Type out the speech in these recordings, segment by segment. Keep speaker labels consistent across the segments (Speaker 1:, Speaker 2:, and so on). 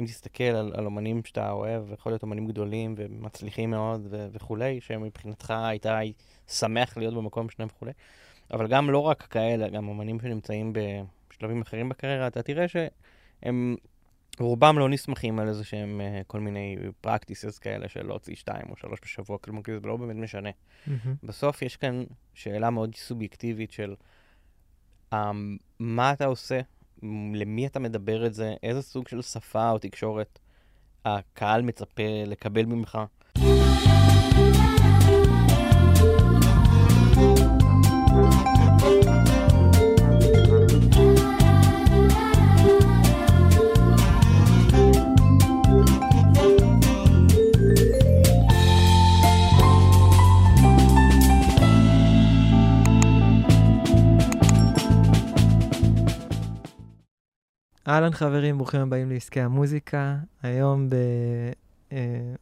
Speaker 1: אם תסתכל על, על אומנים שאתה אוהב, יכול להיות אומנים גדולים ומצליחים מאוד ו- וכולי, שמבחינתך היית שמח להיות במקום שלהם וכולי, אבל גם לא רק כאלה, גם אומנים שנמצאים בשלבים אחרים בקריירה, אתה תראה שהם רובם לא נסמכים על איזה שהם uh, כל מיני practices כאלה של להוציא שתיים או שלוש בשבוע, כלומר, כי זה לא באמת משנה. Mm-hmm. בסוף יש כאן שאלה מאוד סובייקטיבית של um, מה אתה עושה, למי אתה מדבר את זה, איזה סוג של שפה או תקשורת הקהל מצפה לקבל ממך.
Speaker 2: אהלן חברים, ברוכים הבאים לעסקי המוזיקה. היום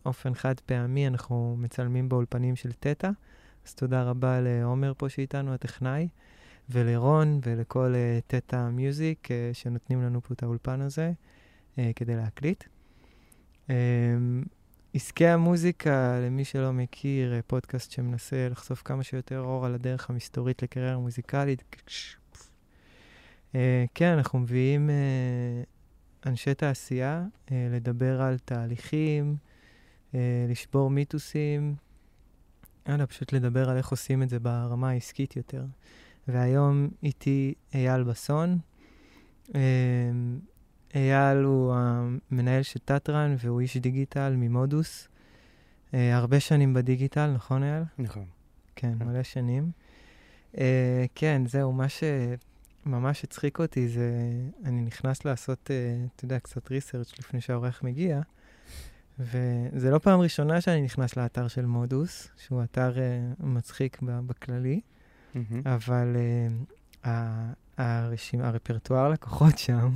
Speaker 2: באופן חד פעמי אנחנו מצלמים באולפנים של תטא, אז תודה רבה לעומר פה שאיתנו, הטכנאי, ולרון ולכל תטא מיוזיק שנותנים לנו פה את האולפן הזה אה, כדי להקליט. אה, עסקי המוזיקה, למי שלא מכיר, פודקאסט שמנסה לחשוף כמה שיותר אור על הדרך המסתורית לקריירה מוזיקלית. Uh, כן, אנחנו מביאים uh, אנשי תעשייה uh, לדבר על תהליכים, לשבור מיתוסים, יאללה, פשוט לדבר על איך עושים את זה ברמה העסקית יותר. והיום איתי אייל בסון. אייל הוא המנהל של טטרן והוא איש דיגיטל ממודוס. הרבה שנים בדיגיטל, נכון אייל?
Speaker 1: נכון.
Speaker 2: כן, מלא שנים. כן, זהו, מה ש... ממש הצחיק אותי זה, אני נכנס לעשות, uh, אתה יודע, קצת ריסרצ' לפני שהעורך מגיע, וזה לא פעם ראשונה שאני נכנס לאתר של מודוס, שהוא אתר uh, מצחיק בכללי, mm-hmm. אבל uh, הרשימ, הרפרטואר לקוחות שם,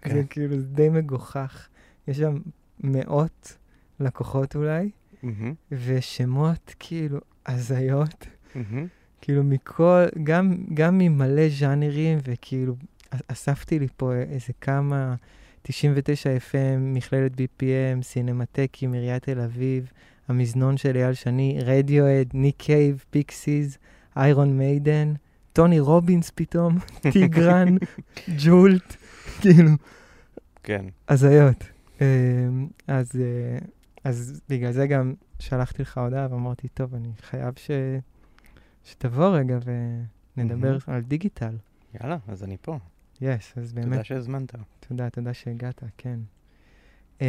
Speaker 2: כן. זה כאילו די מגוחך. יש שם מאות לקוחות אולי, mm-hmm. ושמות כאילו הזיות. Mm-hmm. כאילו מכל, גם, גם מלא ז'אנרים, וכאילו אספתי לי פה איזה כמה, 99 FM, מכללת BPM, סינמטקי, עיריית תל אביב, המזנון של אייל שני, רדיוהד, ניק קייב, פיקסיס, איירון מיידן, טוני רובינס פתאום, טיגרן, ג'ולט, כאילו.
Speaker 1: כן.
Speaker 2: הזיות. אמ, אז, אה, אז בגלל זה גם שלחתי לך הודעה ואמרתי, טוב, אני חייב ש... שתבוא רגע ונדבר mm-hmm. על דיגיטל.
Speaker 1: יאללה, אז אני פה.
Speaker 2: יש, yes, אז באמת...
Speaker 1: תודה שהזמנת.
Speaker 2: תודה, תודה שהגעת, כן. Um,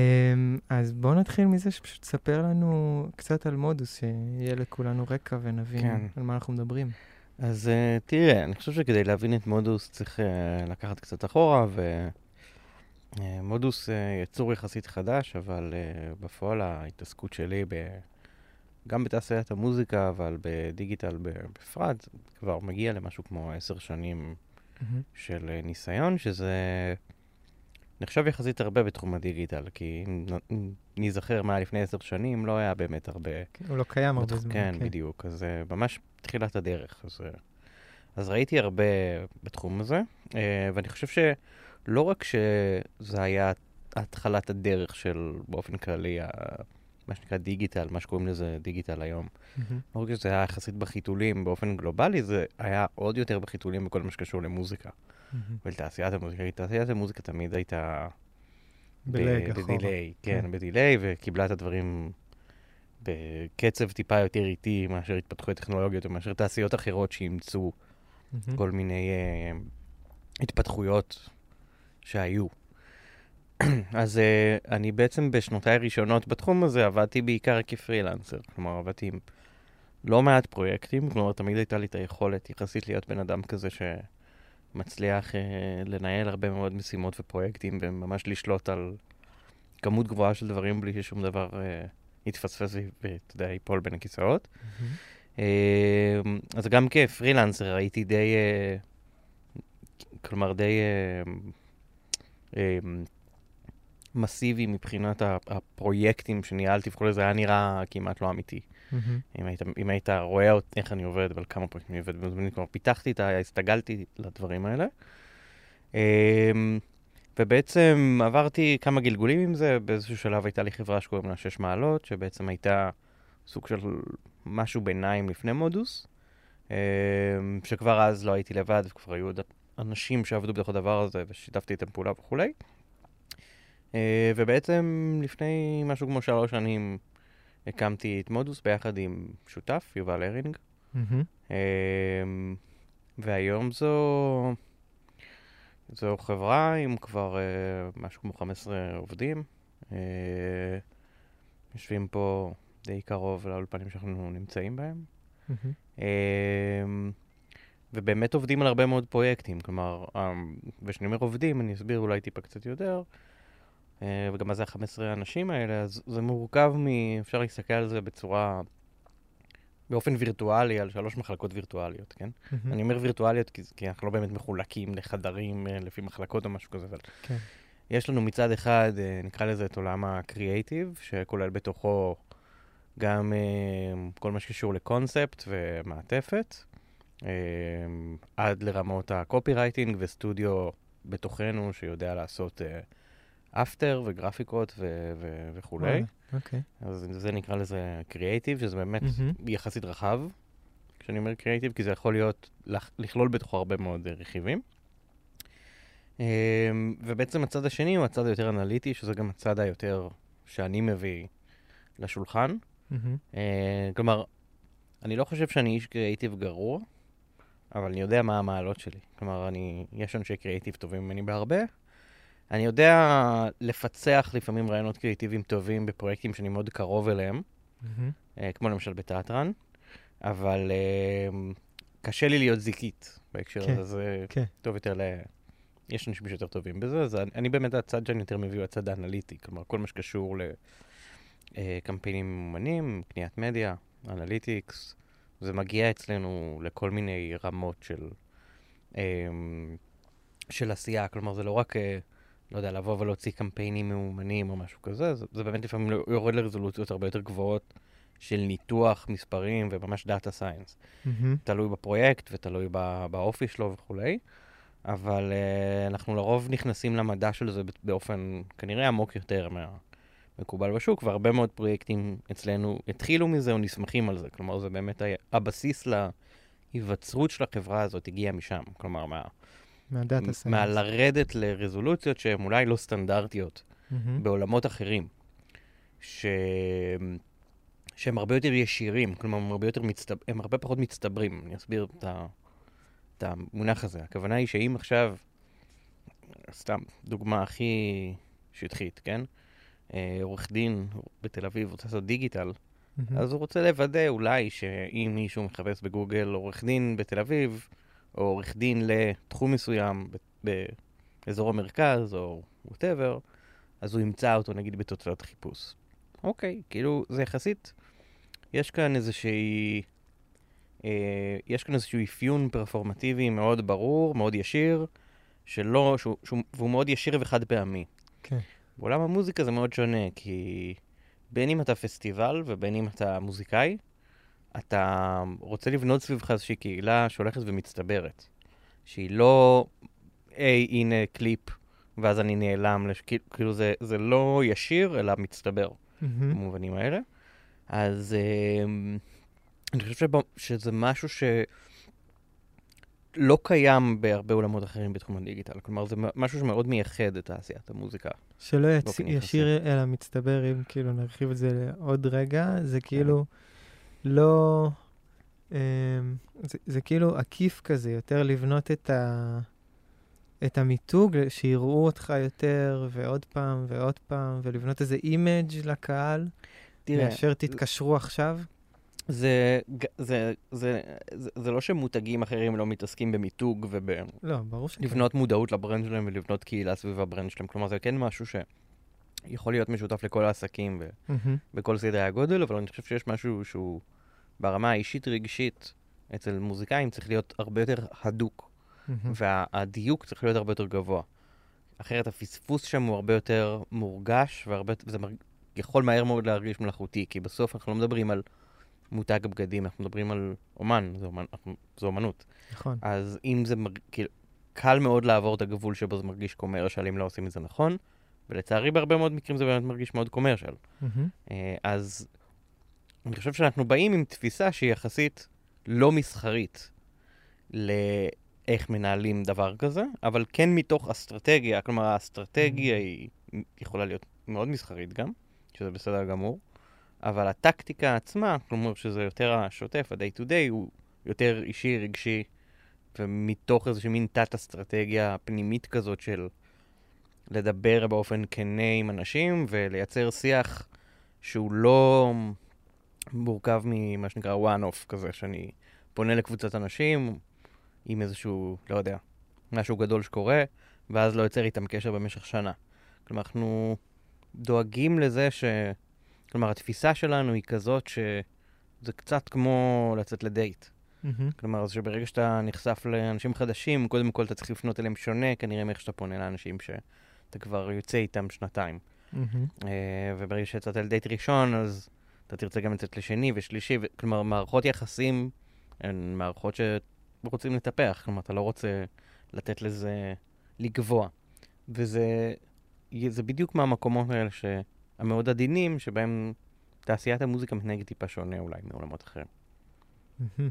Speaker 2: אז בואו נתחיל מזה שפשוט תספר לנו קצת על מודוס, שיהיה לכולנו רקע ונבין כן. על מה אנחנו מדברים.
Speaker 1: אז uh, תראה, אני חושב שכדי להבין את מודוס צריך uh, לקחת קצת אחורה, ומודוס uh, uh, יצור יחסית חדש, אבל uh, בפועל ההתעסקות שלי ב... גם בתעשיית המוזיקה, אבל בדיגיטל בפרט, כבר מגיע למשהו כמו עשר שנים mm-hmm. של אה, ניסיון, שזה נחשב יחסית הרבה בתחום הדיגיטל, כי אם ניזכר מה לפני עשר שנים, לא היה באמת הרבה...
Speaker 2: כן, הוא לא קיים הרבה זמן.
Speaker 1: כן, כן, בדיוק. אז uh, ממש תחילת הדרך. אז, uh, אז ראיתי הרבה בתחום הזה, ואני חושב שלא רק שזה היה התחלת הדרך של, באופן כללי, מה שנקרא דיגיטל, מה שקוראים לזה דיגיטל היום. Mm-hmm. לא רק שזה היה יחסית בחיתולים באופן גלובלי, זה היה עוד יותר בחיתולים בכל מה שקשור למוזיקה. Mm-hmm. ולתעשיית המוזיקה, תעשיית המוזיקה תמיד הייתה...
Speaker 2: בלייג,
Speaker 1: בדיליי, כן, כן, בדיליי, וקיבלה את הדברים בקצב טיפה יותר איטי מאשר התפתחו הטכנולוגיות, או מאשר תעשיות אחרות שאימצו mm-hmm. כל מיני uh, התפתחויות שהיו. אז uh, אני בעצם בשנותיי הראשונות בתחום הזה עבדתי בעיקר כפרילנסר. כלומר, עבדתי עם לא מעט פרויקטים, כלומר, תמיד הייתה לי את היכולת יחסית להיות בן אדם כזה שמצליח uh, לנהל הרבה מאוד משימות ופרויקטים וממש לשלוט על כמות גבוהה של דברים בלי ששום דבר uh, יתפספס ואתה יודע, ייפול בין הכיסאות. Mm-hmm. Uh, אז גם כפרילנסר הייתי די, uh, כלומר, די... Uh, uh, מסיבי מבחינת הפרויקטים שניהלתי וכל זה היה נראה כמעט לא אמיתי. Mm-hmm. אם, היית, אם היית רואה איך אני עובד ועל כמה פרויקטים אני עובד, כלומר פיתחתי את ה... הסתגלתי לדברים האלה. אמ, ובעצם עברתי כמה גלגולים עם זה, באיזשהו שלב הייתה לי חברה שקוראים לה שש מעלות, שבעצם הייתה סוג של משהו ביניים לפני מודוס, אה, שכבר אז לא הייתי לבד, וכבר היו עוד אנשים שעבדו בתוך הדבר הזה, ושיתפתי איתם פעולה וכולי. אה, ובעצם לפני משהו כמו שלוש שנים הקמתי את מודוס ביחד עם שותף, יובל הרינג. Mm-hmm. והיום זו, זו חברה עם כבר uh, משהו כמו 15 עובדים. Uh, יושבים פה די קרוב לאולפנים שאנחנו נמצאים בהם. Mm-hmm. Uh, ובאמת עובדים על הרבה מאוד פרויקטים. כלומר, um, וכשאני אומר עובדים, אני אסביר אולי טיפה קצת יותר. Uh, וגם מה זה ה-15 האנשים האלה, אז זה מורכב מ... אפשר להסתכל על זה בצורה באופן וירטואלי על שלוש מחלקות וירטואליות, כן? Mm-hmm. אני אומר וירטואליות כי, כי אנחנו לא באמת מחולקים לחדרים אה, לפי מחלקות או משהו כזה, אבל כן. יש לנו מצד אחד, אה, נקרא לזה את עולם הקריאייטיב, שכולל בתוכו גם אה, כל מה שקשור לקונספט ומעטפת, עד לרמות הקופי רייטינג וסטודיו בתוכנו שיודע לעשות אפטר וגרפיקות ו- ו- וכולי.
Speaker 2: אוקיי.
Speaker 1: אז זה נקרא לזה קריאייטיב, שזה באמת mm-hmm. יחסית רחב, כשאני אומר קריאייטיב, כי זה יכול להיות, לכלול בתוכו הרבה מאוד uh, רכיבים. Um, ובעצם הצד השני הוא הצד היותר אנליטי, שזה גם הצד היותר שאני מביא לשולחן. Mm-hmm. כלומר, אני לא חושב שאני איש קריאייטיב גרוע, אבל אני יודע מה המעלות שלי. כלומר, אני, יש אנשי קריאייטיב טובים ממני בהרבה, אני יודע לפצח לפעמים רעיונות קריאיטיביים טובים בפרויקטים שאני מאוד קרוב אליהם, mm-hmm. כמו למשל בתיאטרן, אבל uh, קשה לי להיות זיקית בהקשר כן, הזה, זה כן. טוב יותר ל... יש אנשים שיותר טובים בזה, אז אני, אני באמת, הצד שאני יותר מביא הוא הצד האנליטי, כלומר, כל מה שקשור לקמפיינים אה, ממומנים, קניית מדיה, אנליטיקס, זה מגיע אצלנו לכל מיני רמות של, של עשייה, כלומר, זה לא רק... לא יודע, לבוא ולהוציא קמפיינים מאומנים או משהו כזה, זה, זה באמת לפעמים לא, יורד לרזולוציות הרבה יותר גבוהות של ניתוח מספרים וממש data science. Mm-hmm. תלוי בפרויקט ותלוי באופי שלו וכולי, אבל uh, אנחנו לרוב נכנסים למדע של זה באופן כנראה עמוק יותר מהמקובל בשוק, והרבה מאוד פרויקטים אצלנו התחילו מזה או נסמכים על זה. כלומר, זה באמת הבסיס להיווצרות של החברה הזאת הגיע משם. כלומר, מה...
Speaker 2: מה data science.
Speaker 1: מהלרדת לרזולוציות שהן אולי לא סטנדרטיות mm-hmm. בעולמות אחרים, ש... שהם הרבה יותר ישירים, כלומר, הם הרבה, יותר מצטב... הם הרבה פחות מצטברים. אני אסביר את, ה... את המונח הזה. הכוונה היא שאם עכשיו, סתם, דוגמה הכי שטחית, כן? אה, עורך דין בתל אביב רוצה לעשות דיגיטל, mm-hmm. אז הוא רוצה לוודא אולי שאם מישהו מחפש בגוגל עורך דין בתל אביב, או עורך דין לתחום מסוים באזור המרכז, או ווטאבר, אז הוא ימצא אותו נגיד בתוצאות חיפוש. אוקיי, כאילו, זה יחסית, יש כאן איזושהי, אה, יש כאן איזשהו אפיון פרפורמטיבי מאוד ברור, מאוד ישיר, שלא, שהוא, שהוא, והוא מאוד ישיר וחד פעמי. כן. בעולם המוזיקה זה מאוד שונה, כי בין אם אתה פסטיבל ובין אם אתה מוזיקאי, אתה רוצה לבנות סביבך איזושהי קהילה שהולכת ומצטברת. שהיא לא, היי, הנה קליפ, ואז אני נעלם, לש... כאילו זה, זה לא ישיר, אלא מצטבר, mm-hmm. במובנים האלה. אז אה, אני חושב שבא, שזה משהו שלא קיים בהרבה עולמות אחרים בתחום הדיגיטל. כלומר, זה משהו שמאוד מייחד את תעשיית המוזיקה.
Speaker 2: שלא יצ... ישיר אלא מצטבר, אם כאילו נרחיב את זה לעוד רגע, זה כאילו... כן. לא... Um, זה, זה כאילו עקיף כזה, יותר לבנות את, ה, את המיתוג, שיראו אותך יותר, ועוד פעם ועוד פעם, ולבנות איזה image לקהל, תראה, מאשר תתקשרו עכשיו.
Speaker 1: זה, זה, זה, זה, זה לא שמותגים אחרים לא מתעסקים במיתוג וב...
Speaker 2: לא, ברור שכן.
Speaker 1: לבנות מודעות ל brand שלהם ולבנות קהילה סביב ה brand שלהם. כלומר, זה כן משהו שיכול להיות משותף לכל העסקים ובכל סדרי הגודל, אבל אני חושב שיש משהו שהוא... ברמה האישית-רגשית, אצל מוזיקאים צריך להיות הרבה יותר הדוק. והדיוק צריך להיות הרבה יותר גבוה. אחרת הפספוס שם הוא הרבה יותר מורגש, וזה מרג... יכול מהר מאוד להרגיש מלאכותי, כי בסוף אנחנו לא מדברים על מותג בגדים, אנחנו מדברים על אומן, זה, אומנ... זה אומנות.
Speaker 2: נכון.
Speaker 1: אז אם זה, מר... כאילו, קל מאוד לעבור את הגבול שבו זה מרגיש קומרשל אם לא עושים את זה נכון, ולצערי בהרבה מאוד מקרים זה באמת מרגיש מאוד קומרשל.
Speaker 2: Mm-hmm.
Speaker 1: אז אני חושב שאנחנו באים עם תפיסה שהיא יחסית לא מסחרית לאיך מנהלים דבר כזה, אבל כן מתוך אסטרטגיה, כלומר האסטרטגיה היא יכולה להיות מאוד מסחרית גם, שזה בסדר גמור, אבל הטקטיקה עצמה, כלומר שזה יותר השוטף, ה-day to day, הוא יותר אישי, רגשי, ומתוך איזושהי מין תת-אסטרטגיה פנימית כזאת של לדבר באופן כנה עם אנשים ולייצר שיח שהוא לא מורכב ממה שנקרא one-off כזה, שאני פונה לקבוצת אנשים עם איזשהו, לא יודע, משהו גדול שקורה, ואז לא יוצר איתם קשר במשך שנה. כלומר, אנחנו דואגים לזה ש... כלומר, התפיסה שלנו היא כזאת שזה קצת כמו לצאת לדייט.
Speaker 2: Mm-hmm.
Speaker 1: כלומר, זה שברגע שאתה נחשף לאנשים חדשים, קודם כל אתה צריך לפנות אליהם שונה, כנראה מאיך שאתה פונה לאנשים שאתה כבר יוצא איתם שנתיים.
Speaker 2: Mm-hmm.
Speaker 1: וברגע שיצאת לדייט ראשון, אז אתה תרצה גם לצאת לשני ושלישי, ו... כלומר, מערכות יחסים הן מערכות שרוצים לטפח, כלומר, אתה לא רוצה לתת לזה לגבוה. וזה זה בדיוק מהמקומות האלה שהמאוד עדינים, שבהם תעשיית המוזיקה מתנהגת טיפה שונה אולי מעולמות אחרים.
Speaker 2: Mm-hmm.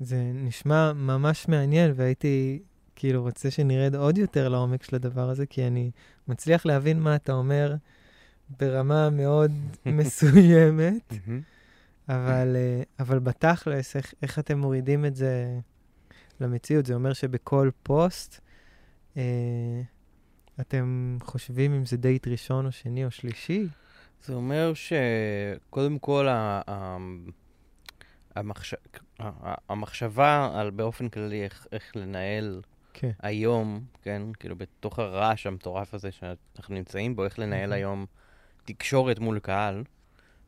Speaker 2: זה נשמע ממש מעניין, והייתי כאילו רוצה שנרד עוד יותר לעומק של הדבר הזה, כי אני מצליח להבין מה אתה אומר ברמה מאוד מסוימת, אבל, אה, אבל בתכלס, איך, איך אתם מורידים את זה למציאות? זה אומר שבכל פוסט אה, אתם חושבים אם זה דייט ראשון או שני או שלישי?
Speaker 1: זה אומר שקודם כל ה... המחש... המחשבה על באופן כללי איך, איך לנהל
Speaker 2: כן.
Speaker 1: היום, כן, כאילו בתוך הרעש המטורף הזה שאנחנו נמצאים בו, איך לנהל היום תקשורת מול קהל,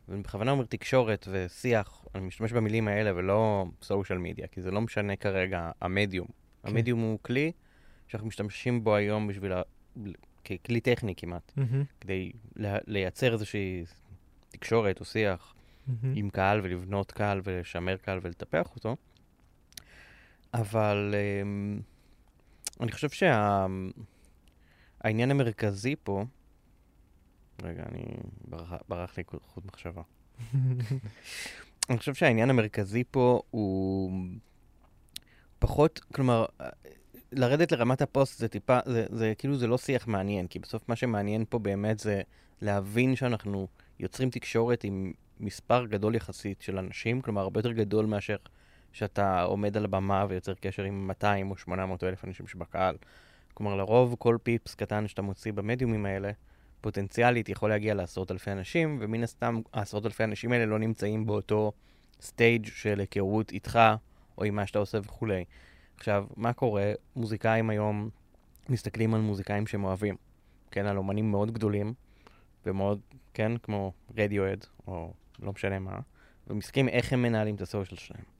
Speaker 1: ואני בכוונה אומר תקשורת ושיח, אני משתמש במילים האלה ולא סושיאל מדיה, כי זה לא משנה כרגע המדיום. כן. המדיום הוא כלי שאנחנו משתמשים בו היום בשביל, ה... ככלי טכני כמעט,
Speaker 2: Mm-hmm.
Speaker 1: כדי לייצר איזושהי תקשורת או שיח.
Speaker 2: Mm-hmm.
Speaker 1: עם קהל ולבנות קהל ולשמר קהל ולטפח אותו. אבל um, אני חושב שהעניין שה... המרכזי פה, רגע, אני, ברח, ברח לי חוט מחשבה. אני חושב שהעניין המרכזי פה הוא פחות, כלומר, לרדת לרמת הפוסט זה טיפה, זה, זה כאילו זה לא שיח מעניין, כי בסוף מה שמעניין פה באמת זה להבין שאנחנו יוצרים תקשורת עם מספר גדול יחסית של אנשים, כלומר הרבה יותר גדול מאשר שאתה עומד על הבמה ויוצר קשר עם 200 או 800 או אלף אנשים שבקהל. כלומר, לרוב כל פיפס קטן שאתה מוציא במדיומים האלה, פוטנציאלית יכול להגיע לעשרות אלפי אנשים, ומן הסתם העשרות אלפי אנשים האלה לא נמצאים באותו סטייג' של היכרות איתך או עם מה שאתה עושה וכולי. עכשיו, מה קורה? מוזיקאים היום מסתכלים על מוזיקאים שהם אוהבים, כן, על אומנים מאוד גדולים ומאוד, כן, כמו רדיואד או לא משנה מה, ומסתכלים איך הם מנהלים את הסושיאל שלהם.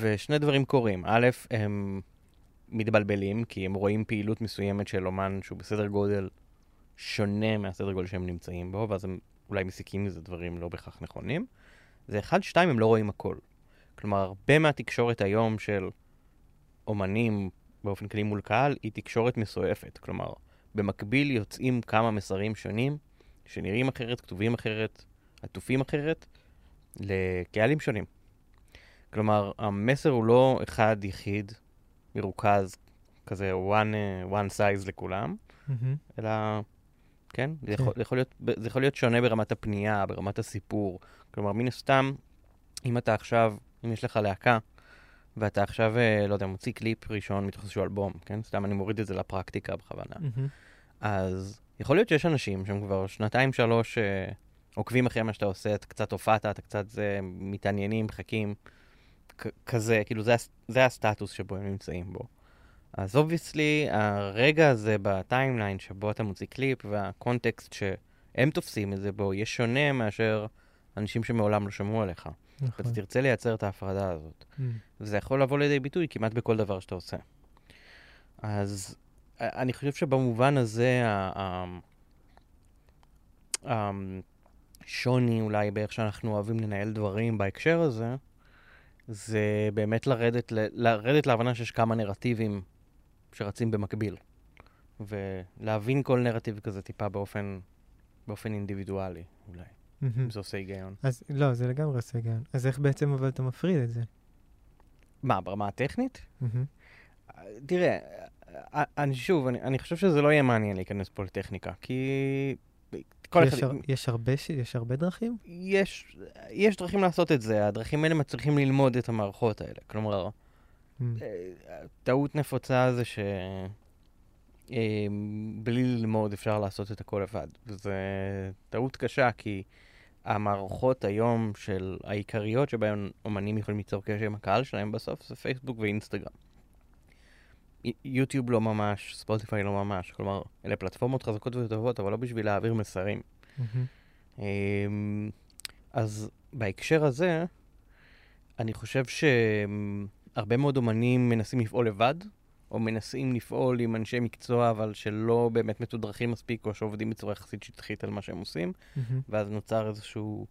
Speaker 1: ושני דברים קורים. א', הם מתבלבלים, כי הם רואים פעילות מסוימת של אומן שהוא בסדר גודל שונה מהסדר גודל שהם נמצאים בו, ואז הם אולי מסיקים מזה דברים לא בהכרח נכונים. זה אחד, שתיים, הם לא רואים הכל. כלומר, הרבה מהתקשורת היום של אומנים באופן כללי מול קהל היא תקשורת מסועפת. כלומר, במקביל יוצאים כמה מסרים שונים, שנראים אחרת, כתובים אחרת, עטופים אחרת, לקהלים שונים. כלומר, המסר הוא לא אחד יחיד, מרוכז, כזה one, one size לכולם,
Speaker 2: Mm-hmm.
Speaker 1: אלא, כן, זה
Speaker 2: כן.
Speaker 1: יכול, זה, יכול להיות, זה יכול להיות שונה ברמת הפנייה, ברמת הסיפור. כלומר, מן הסתם, אם אתה עכשיו, אם יש לך להקה, ואתה עכשיו, אה, לא יודע, מוציא קליפ ראשון מתוך איזשהו אלבום, כן? סתם אני מוריד את זה לפרקטיקה בכוונה.
Speaker 2: Mm-hmm.
Speaker 1: אז יכול להיות שיש אנשים שהם כבר שנתיים, שלוש, אה, עוקבים אחרי מה שאתה עושה, אתה קצת הופעת, אתה קצת זה, מתעניינים, מחכים, כזה, כאילו זה, זה הסטטוס שבו הם נמצאים בו. אז obviously, הרגע הזה ב timeline שבו אתה מוציא קליפ וה context שהם תופסים את זה בו, יהיה שונה מאשר אנשים שמעולם לא שמעו עליך.
Speaker 2: נכון.
Speaker 1: אתה תרצה לייצר את ההפרדה הזאת.
Speaker 2: Mm.
Speaker 1: וזה יכול לבוא לידי ביטוי כמעט בכל דבר שאתה עושה. אז א- אני חושב שבמובן הזה, ה- השוני אולי באיך שאנחנו אוהבים לנהל דברים בהקשר הזה, זה באמת לרדת, לרדת להבנה שיש כמה נרטיבים שרצים במקביל. ולהבין כל נרטיב כזה טיפה באופן, באופן אינדיבידואלי, אולי. אם זה עושה היגיון.
Speaker 2: אז לא, זה לגמרי עושה היגיון. אז איך בעצם אבל אתה מפריד את זה?
Speaker 1: מה, ברמה הטכנית? תראה, אני שוב, אני, אני חושב שזה לא יהיה מעניין להיכנס פה לטכניקה, כי...
Speaker 2: כל יש, אחד... הר, יש, הרבה, יש הרבה דרכים?
Speaker 1: יש, יש דרכים לעשות את זה, הדרכים האלה מצליחים ללמוד את המערכות האלה. כלומר, mm. טעות נפוצה זה ש... בלי ללמוד אפשר לעשות את הכל לבד. וזו טעות קשה, כי המערכות היום של העיקריות שבהן אומנים יכולים ליצור קשר עם הקהל שלהם בסוף זה פייסבוק ואינסטגרם. יוטיוב לא ממש, ספוטיפיי לא ממש, כלומר, אלה פלטפורמות חזקות וטובות, אבל לא בשביל להעביר מסרים. Mm-hmm. אז בהקשר הזה, אני חושב שהרבה מאוד אומנים מנסים לפעול לבד, או מנסים לפעול עם אנשי מקצוע, אבל שלא באמת מתודרכים מספיק, או שעובדים בצורה יחסית שטחית על מה שהם עושים, mm-hmm. ואז נוצר איזשהו...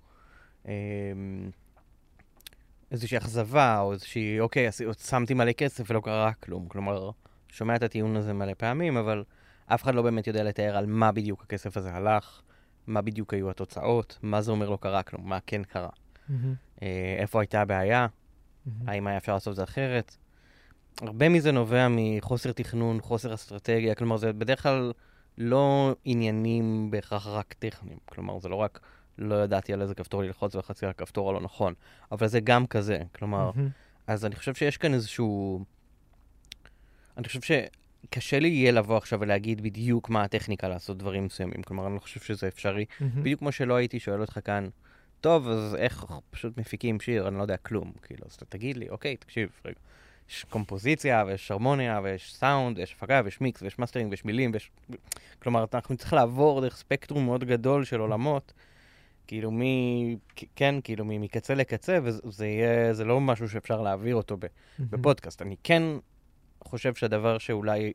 Speaker 1: איזושהי אכזבה, או איזושהי, אוקיי, שמתי מלא כסף ולא קרה כלום. כלומר, שומע את הטיעון הזה מלא פעמים, אבל אף אחד לא באמת יודע לתאר על מה בדיוק הכסף הזה הלך, מה בדיוק היו התוצאות, מה זה אומר לא קרה כלום, מה כן קרה. Mm-hmm. איפה הייתה הבעיה, mm-hmm. האם היה אפשר לעשות את זה אחרת. הרבה מזה נובע מחוסר תכנון, חוסר אסטרטגיה, כלומר, זה בדרך כלל לא עניינים בהכרח רק טכניים. כלומר, זה לא רק לא ידעתי על איזה כפתור ללחוץ ולחצי על הכפתור הלא נכון, אבל זה גם כזה. כלומר, mm-hmm. אז אני חושב שיש כאן איזשהו... אני חושב שקשה לי יהיה לבוא עכשיו ולהגיד בדיוק מה הטכניקה לעשות דברים מסוימים. כלומר, אני לא חושב שזה אפשרי. Mm-hmm. בדיוק כמו שלא הייתי שואל אותך כאן, טוב, אז איך פשוט מפיקים שיר? אני לא יודע כלום. כאילו, אז אתה תגיד לי, אוקיי, תקשיב, רגע. יש קומפוזיציה, ויש הרמוניה, ויש סאונד, ויש הפקה, ויש מיקס, ויש מאסטרינג, ויש מילים, ויש... כלומר, אנחנו צריכים לעבור דרך ספקטרום מאוד גדול של עולמות, כאילו מ... כן, כאילו מקצה לקצה, וזה יהיה, זה לא משהו שאפשר להעביר אותו בפודקאסט. אני כן חושב שהדבר שאולי,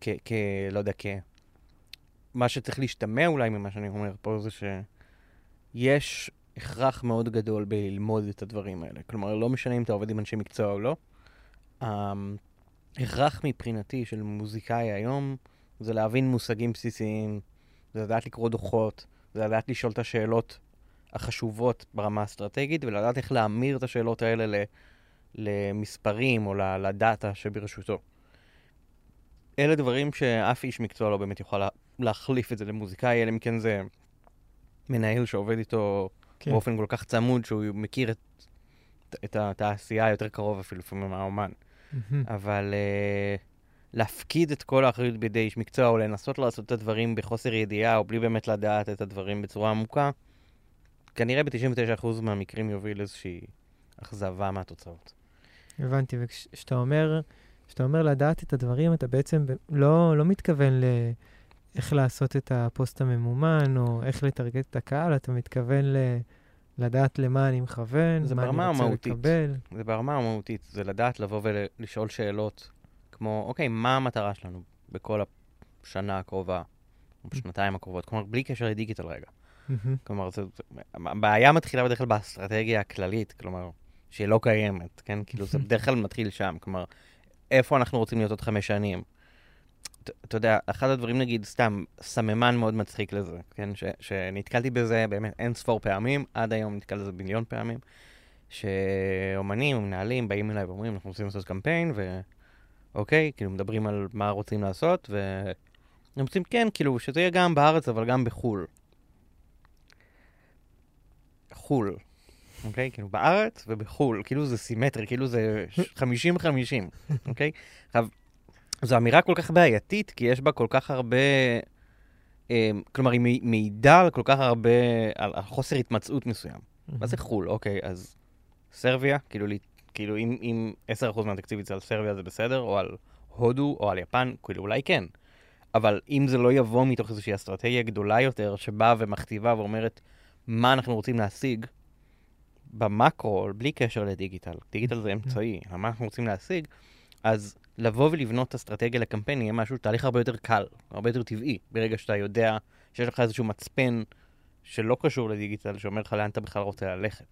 Speaker 1: כ... כ... לא יודע, כ... מה שצריך להשתמע אולי ממה שאני אומר פה זה שיש הכרח מאוד גדול בללמוד את הדברים האלה. כלומר, לא משנה אם אתה עובד עם אנשי מקצוע או לא, ההכרח מבחינתי של מוזיקאי היום זה להבין מושגים בסיסיים, זה לדעת לקרוא דוחות, זה לדעת לשאול את השאלות החשובות ברמה האסטרטגית ולדעת איך להמיר את השאלות האלה למספרים או לדאטה שברשותו. אלה דברים שאף איש מקצוע לא באמת יוכל להחליף את זה למוזיקאי, אלא אם כן זה מנהל שעובד איתו כן. באופן כל כך צמוד, שהוא מכיר את, את התעשייה יותר קרוב אפילו לפעמים מהאומן. Mm-hmm. אבל uh, להפקיד את כל האחריות בידי איש מקצוע, או לנסות לעשות את הדברים בחוסר ידיעה, או בלי באמת לדעת את הדברים בצורה עמוקה, כנראה ב-99% מהמקרים יוביל איזושהי אכזבה מהתוצאות.
Speaker 2: הבנתי, וכשאתה אומר, כשאתה אומר לדעת את הדברים, אתה בעצם לא, לא מתכוון ל... איך לעשות את הפוסט הממומן, או איך לטרגט את הקהל, אתה מתכוון ל... לדעת למה אני מכוון, מה אני רוצה המהותית. לקבל.
Speaker 1: זה ברמה המהותית, זה לדעת לבוא ולשאול שאלות כמו, אוקיי, מה המטרה שלנו בכל השנה הקרובה, או בשנתיים הקרובות, כלומר, בלי קשר לדיגיטל רגע. כלומר, זה, זה, הבעיה מתחילה בדרך כלל באסטרטגיה הכללית, כלומר, שהיא לא קיימת, כן? כאילו, זה בדרך כלל מתחיל שם, כלומר, איפה אנחנו רוצים להיות עוד חמש שנים? אתה יודע, אחד הדברים, נגיד, סתם, סממן מאוד מצחיק לזה, כן? ש, שנתקלתי בזה באמת אין ספור פעמים, עד היום נתקל בזה מיליון פעמים, שאומנים ומנהלים באים אליי ואומרים, אנחנו רוצים לעשות קמפיין, ואוקיי, כאילו מדברים על מה רוצים לעשות, והם רוצים, כן, כאילו, שזה יהיה גם בארץ, אבל גם בחו"ל. חו"ל, אוקיי? כאילו, בארץ ובחו"ל, כאילו זה סימטרי, כאילו זה 50-50, אוקיי? עכשיו, זו אמירה כל כך בעייתית, כי יש בה כל כך הרבה... אה, כלומר, היא מעידה על כל כך הרבה, על, על חוסר התמצאות מסוים. Mm-hmm. מה זה חו"ל? אוקיי, אז סרביה, כאילו, כאילו אם, אם 10% מהתקציב יצא על סרביה זה בסדר, או על הודו, או על יפן, כאילו, אולי כן. אבל אם זה לא יבוא מתוך איזושהי אסטרטגיה גדולה יותר, שבאה ומכתיבה ואומרת מה אנחנו רוצים להשיג, במקרו, בלי קשר לדיגיטל, דיגיטל זה אמצעי, מה אנחנו רוצים להשיג, אז לבוא ולבנות אסטרטגיה לקמפיין יהיה משהו, תהליך הרבה יותר קל, הרבה יותר טבעי, ברגע שאתה יודע שיש לך איזשהו מצפן שלא קשור לדיגיטל, שאומר לך לאן אתה בכלל רוצה ללכת.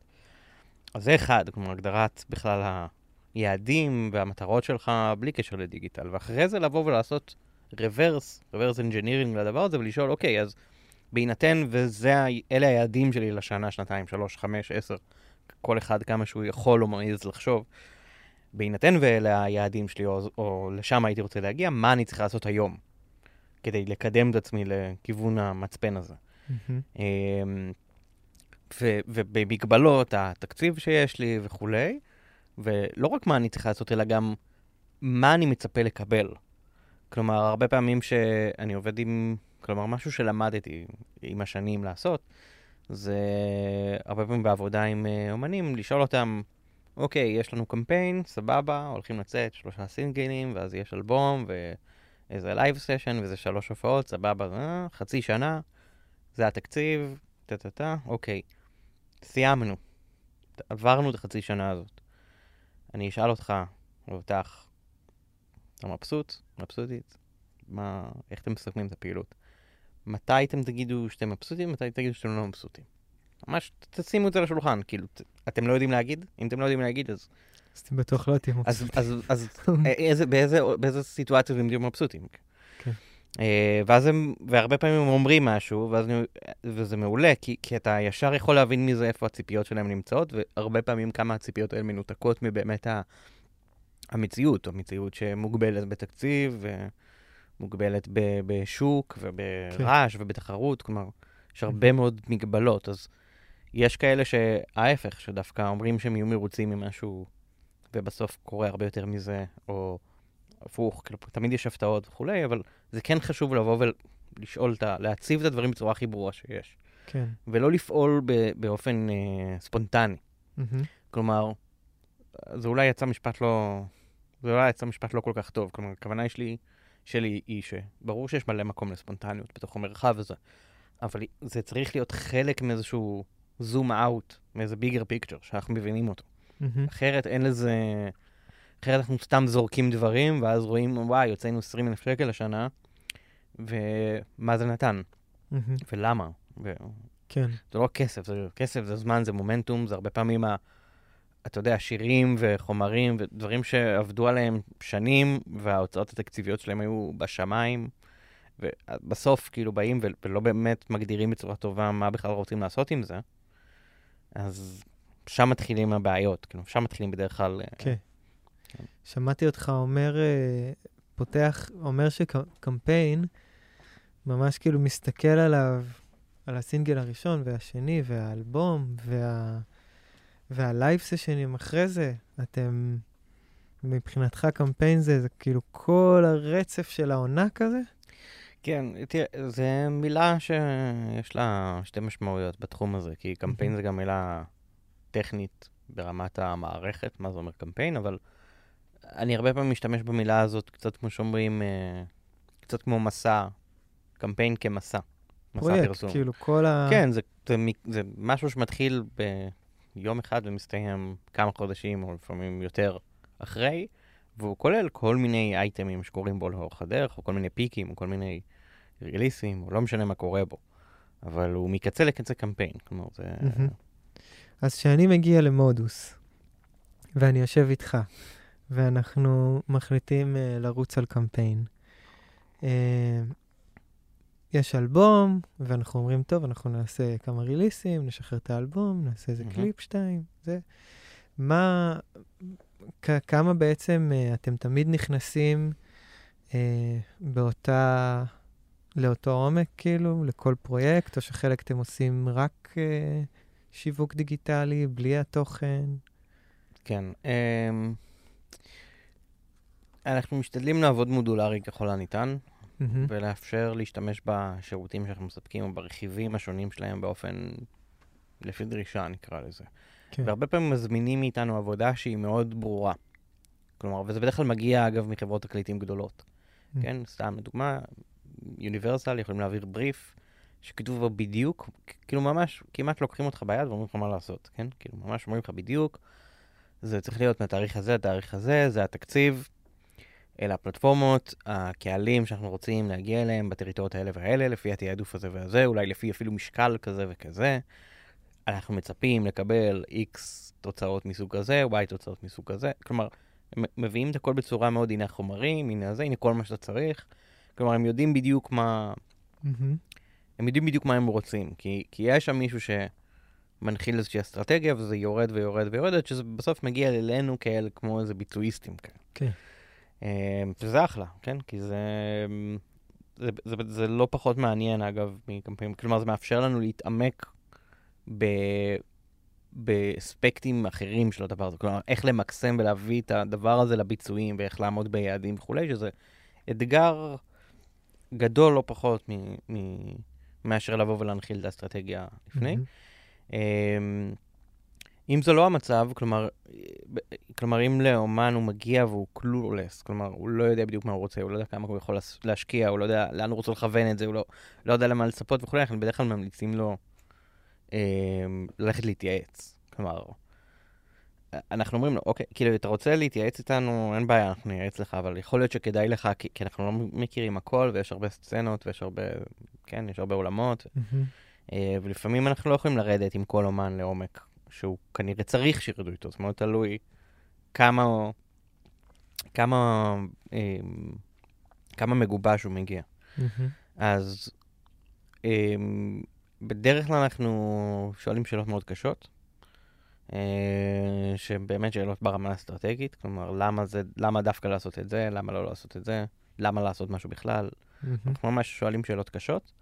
Speaker 1: אז זה אחד, כלומר, הגדרת בכלל היעדים והמטרות שלך בלי קשר לדיגיטל, ואחרי זה לבוא ולעשות reverse, reverse engineering לדבר הזה, ולשאול, אוקיי, אז בהינתן ואלה היעדים שלי לשנה, שנתיים, שלוש, חמש, עשר, כל אחד כמה שהוא יכול או מעז לחשוב, בהינתן ואלה היעדים שלי, או, או לשם הייתי רוצה להגיע, מה אני צריך לעשות היום כדי לקדם את עצמי לכיוון המצפן הזה. Mm-hmm. ובמגבלות התקציב שיש לי וכולי, ולא רק מה אני צריך לעשות, אלא גם מה אני מצפה לקבל. כלומר, הרבה פעמים שאני עובד עם, כלומר, משהו שלמדתי עם השנים לעשות, זה הרבה פעמים בעבודה עם אה, אומנים, לשאול אותם, אוקיי, יש לנו קמפיין, סבבה, הולכים לצאת שלושה סינגלים, ואז יש אלבום, ואיזה live session, וזה שלוש הופעות, סבבה, אה, חצי שנה, זה התקציב, טה-טה-טה, אוקיי, סיימנו. עברנו את החצי שנה הזאת. אני אשאל אותך, או אותך, אתה מבסוט? מבסוטית? מה, איך אתם מסכמים את הפעילות? מתי אתם תגידו שאתם מבסוטים, מתי תגידו שאתם לא מבסוטים? ממש תשימו את זה לשולחן, כאילו, אתם לא יודעים להגיד? אם אתם לא יודעים להגיד, אז...
Speaker 2: אז אתם בטוח לא תהיו מבסוטים.
Speaker 1: אז, אז, אז איזה, באיזה, באיזה סיטואציות אתם תהיו מבסוטים? כן. אה, ואז הם, והרבה פעמים הם אומרים משהו, ואז, וזה מעולה, כי, כי אתה ישר יכול להבין מזה איפה הציפיות שלהם נמצאות, והרבה פעמים כמה הציפיות האלה מנותקות מבאמת ה, המציאות, המציאות שמוגבלת בתקציב, ומוגבלת ב, בשוק, וברעש, כן. ובתחרות, כלומר, יש הרבה מאוד מגבלות, אז יש כאלה שההפך, שדווקא אומרים שהם יהיו מרוצים ממשהו, ובסוף קורה הרבה יותר מזה, או... הפוך, כאילו, תמיד יש הפתעות וכולי, אבל זה כן חשוב לבוא ולשאול, את ה... להציב את הדברים בצורה הכי ברורה שיש.
Speaker 2: כן.
Speaker 1: ולא לפעול ב... באופן אה, ספונטני. Mm-hmm. כלומר, זה אולי יצא משפט לא... זה אולי יצא משפט לא כל כך טוב. כלומר, הכוונה שלי, שלי היא שברור שיש מלא מקום לספונטניות בתוך המרחב הזה, אבל זה צריך להיות חלק מאיזשהו זום אאוט, מאיזה ביגר פיקצ'ר, שאנחנו מבינים אותו. Mm-hmm. אחרת אין לזה... אחרת אנחנו סתם זורקים דברים, ואז רואים, וואי, יוצאנו 20 אלף שקל לשנה, ומה זה נתן? Mm-hmm. ולמה? ו...
Speaker 2: כן.
Speaker 1: זה לא כסף, זה כסף, זה זמן, זה מומנטום, זה הרבה פעמים, ה... אתה יודע, שירים וחומרים ודברים שעבדו עליהם שנים, וההוצאות התקציביות שלהם היו בשמיים, ובסוף כאילו באים ולא באמת מגדירים בצורה טובה מה בכלל רוצים לעשות עם זה, אז שם מתחילים הבעיות, כאילו, שם מתחילים בדרך כלל...
Speaker 2: כן. Okay. שמעתי אותך אומר, אה, פותח, אומר שקמפיין, ממש כאילו מסתכל עליו, על הסינגל הראשון והשני והאלבום וה... והלייב סשנים אחרי זה, אתם, מבחינתך קמפיין זה, זה כאילו כל הרצף של העונה כזה?
Speaker 1: כן, תראה, זו מילה שיש לה שתי משמעויות בתחום הזה, כי קמפיין זה גם מילה טכנית ברמת המערכת, מה זה אומר קמפיין, אבל אני הרבה פעמים משתמש במילה הזאת, קצת כמו שאומרים, אה, קצת כמו מסע, קמפיין כמסע.
Speaker 2: פרויקט. כאילו כל ה...
Speaker 1: כן, זה, זה, זה משהו שמתחיל ביום אחד ומסתיים כמה חודשים, או לפעמים יותר אחרי, והוא כולל כל מיני אייטמים שקורים בו לאורך הדרך, או כל מיני פיקים, או כל מיני ריליסים, או לא משנה מה קורה בו. אבל הוא מקצה לקצה קמפיין, כלומר זה...
Speaker 2: אז כשאני מגיע למודוס, ואני יושב איתך, ואנחנו מחליטים uh, לרוץ על קמפיין. Uh, יש אלבום, ואנחנו אומרים, טוב, אנחנו נעשה כמה ריליסים, נשחרר את האלבום, נעשה איזה mm-hmm. קליפ שתיים, זה. מה, כ- כמה בעצם uh, אתם תמיד נכנסים uh, באותה, לאותו עומק, כאילו, לכל פרויקט, או שחלק אתם עושים רק uh, שיווק דיגיטלי, בלי התוכן?
Speaker 1: כן. Um... אנחנו משתדלים לעבוד מודולרי ככל הניתן, mm-hmm. ולאפשר להשתמש בשירותים שאנחנו מספקים, או ברכיבים השונים שלהם באופן, לפי דרישה נקרא לזה. כן. והרבה פעמים מזמינים מאיתנו עבודה שהיא מאוד ברורה. כלומר, וזה בדרך כלל מגיע, אגב, מחברות תקליטים גדולות. Mm-hmm. כן, סתם לדוגמה, יוניברסל יכולים להעביר בריף שכתוב בו בדיוק, כאילו ממש, כמעט לוקחים אותך ביד ואומרים לך מה לעשות, כן? כאילו ממש אומרים לך בדיוק, זה צריך להיות מהתאריך הזה לתאריך הזה, זה התקציב, אלה הפלטפורמות, הקהלים שאנחנו רוצים להגיע אליהם בטריטוריות האלה והאלה, לפי התעדוף הזה והזה, אולי לפי אפילו משקל כזה וכזה. אנחנו מצפים לקבל X תוצאות מסוג כזה, Y תוצאות מסוג כזה. כלומר, הם מביאים את הכל בצורה מאוד, הנה החומרים, הנה זה, הנה כל מה שאתה צריך. כלומר, הם יודעים בדיוק מה... הם יודעים בדיוק מה הם רוצים. כי, כי יש שם מישהו שמנחיל איזושהי אסטרטגיה, וזה יורד ויורד ויורד, עד שזה בסוף מגיע אלינו כאלה כמו איזה ביצועיסטים כאלה.
Speaker 2: כן.
Speaker 1: אמ, וזה אחלה, כן? כי זה, זה, זה, זה לא פחות מעניין, אגב, מקמפיינים. כלומר, זה מאפשר לנו להתעמק ב, באספקטים אחרים של הדבר הזה. כלומר, איך למקסם ולהביא את הדבר הזה לביצועים, ואיך לעמוד ביעדים וכולי, שזה אתגר גדול לא פחות מ, מ, מאשר לבוא ולהנחיל את האסטרטגיה לפני. Mm-hmm. אם זה לא המצב, כלומר, כלומר, אם לאומן הוא מגיע והוא קלולס, כלומר, הוא לא יודע בדיוק מה הוא רוצה, הוא לא יודע כמה הוא יכול להשקיע, הוא לא יודע לאן הוא רוצה לכוון את זה, הוא לא, לא יודע למה לצפות וכולי, אנחנו בדרך כלל ממליצים לו אה, ללכת להתייעץ. כלומר, אנחנו אומרים לו, אוקיי, כאילו, אתה רוצה להתייעץ איתנו, אין בעיה, אנחנו נייעץ לך, אבל יכול להיות שכדאי לך, כי, כי אנחנו לא מכירים הכל, ויש הרבה סצנות, ויש הרבה, כן, יש הרבה עולמות, mm-hmm. אה, ולפעמים אנחנו לא יכולים לרדת עם כל אומן לעומק. שהוא כנראה צריך שירדו איתו, זאת אומרת, תלוי כמה, כמה, אה, כמה מגובש הוא מגיע. Mm-hmm. אז אה, בדרך כלל אנחנו שואלים שאלות מאוד קשות, אה, שהן באמת שאלות ברמה האסטרטגית, כלומר, למה, זה, למה דווקא לעשות את זה, למה לא לעשות את זה, למה לעשות משהו בכלל. Mm-hmm. אנחנו ממש שואלים שאלות קשות.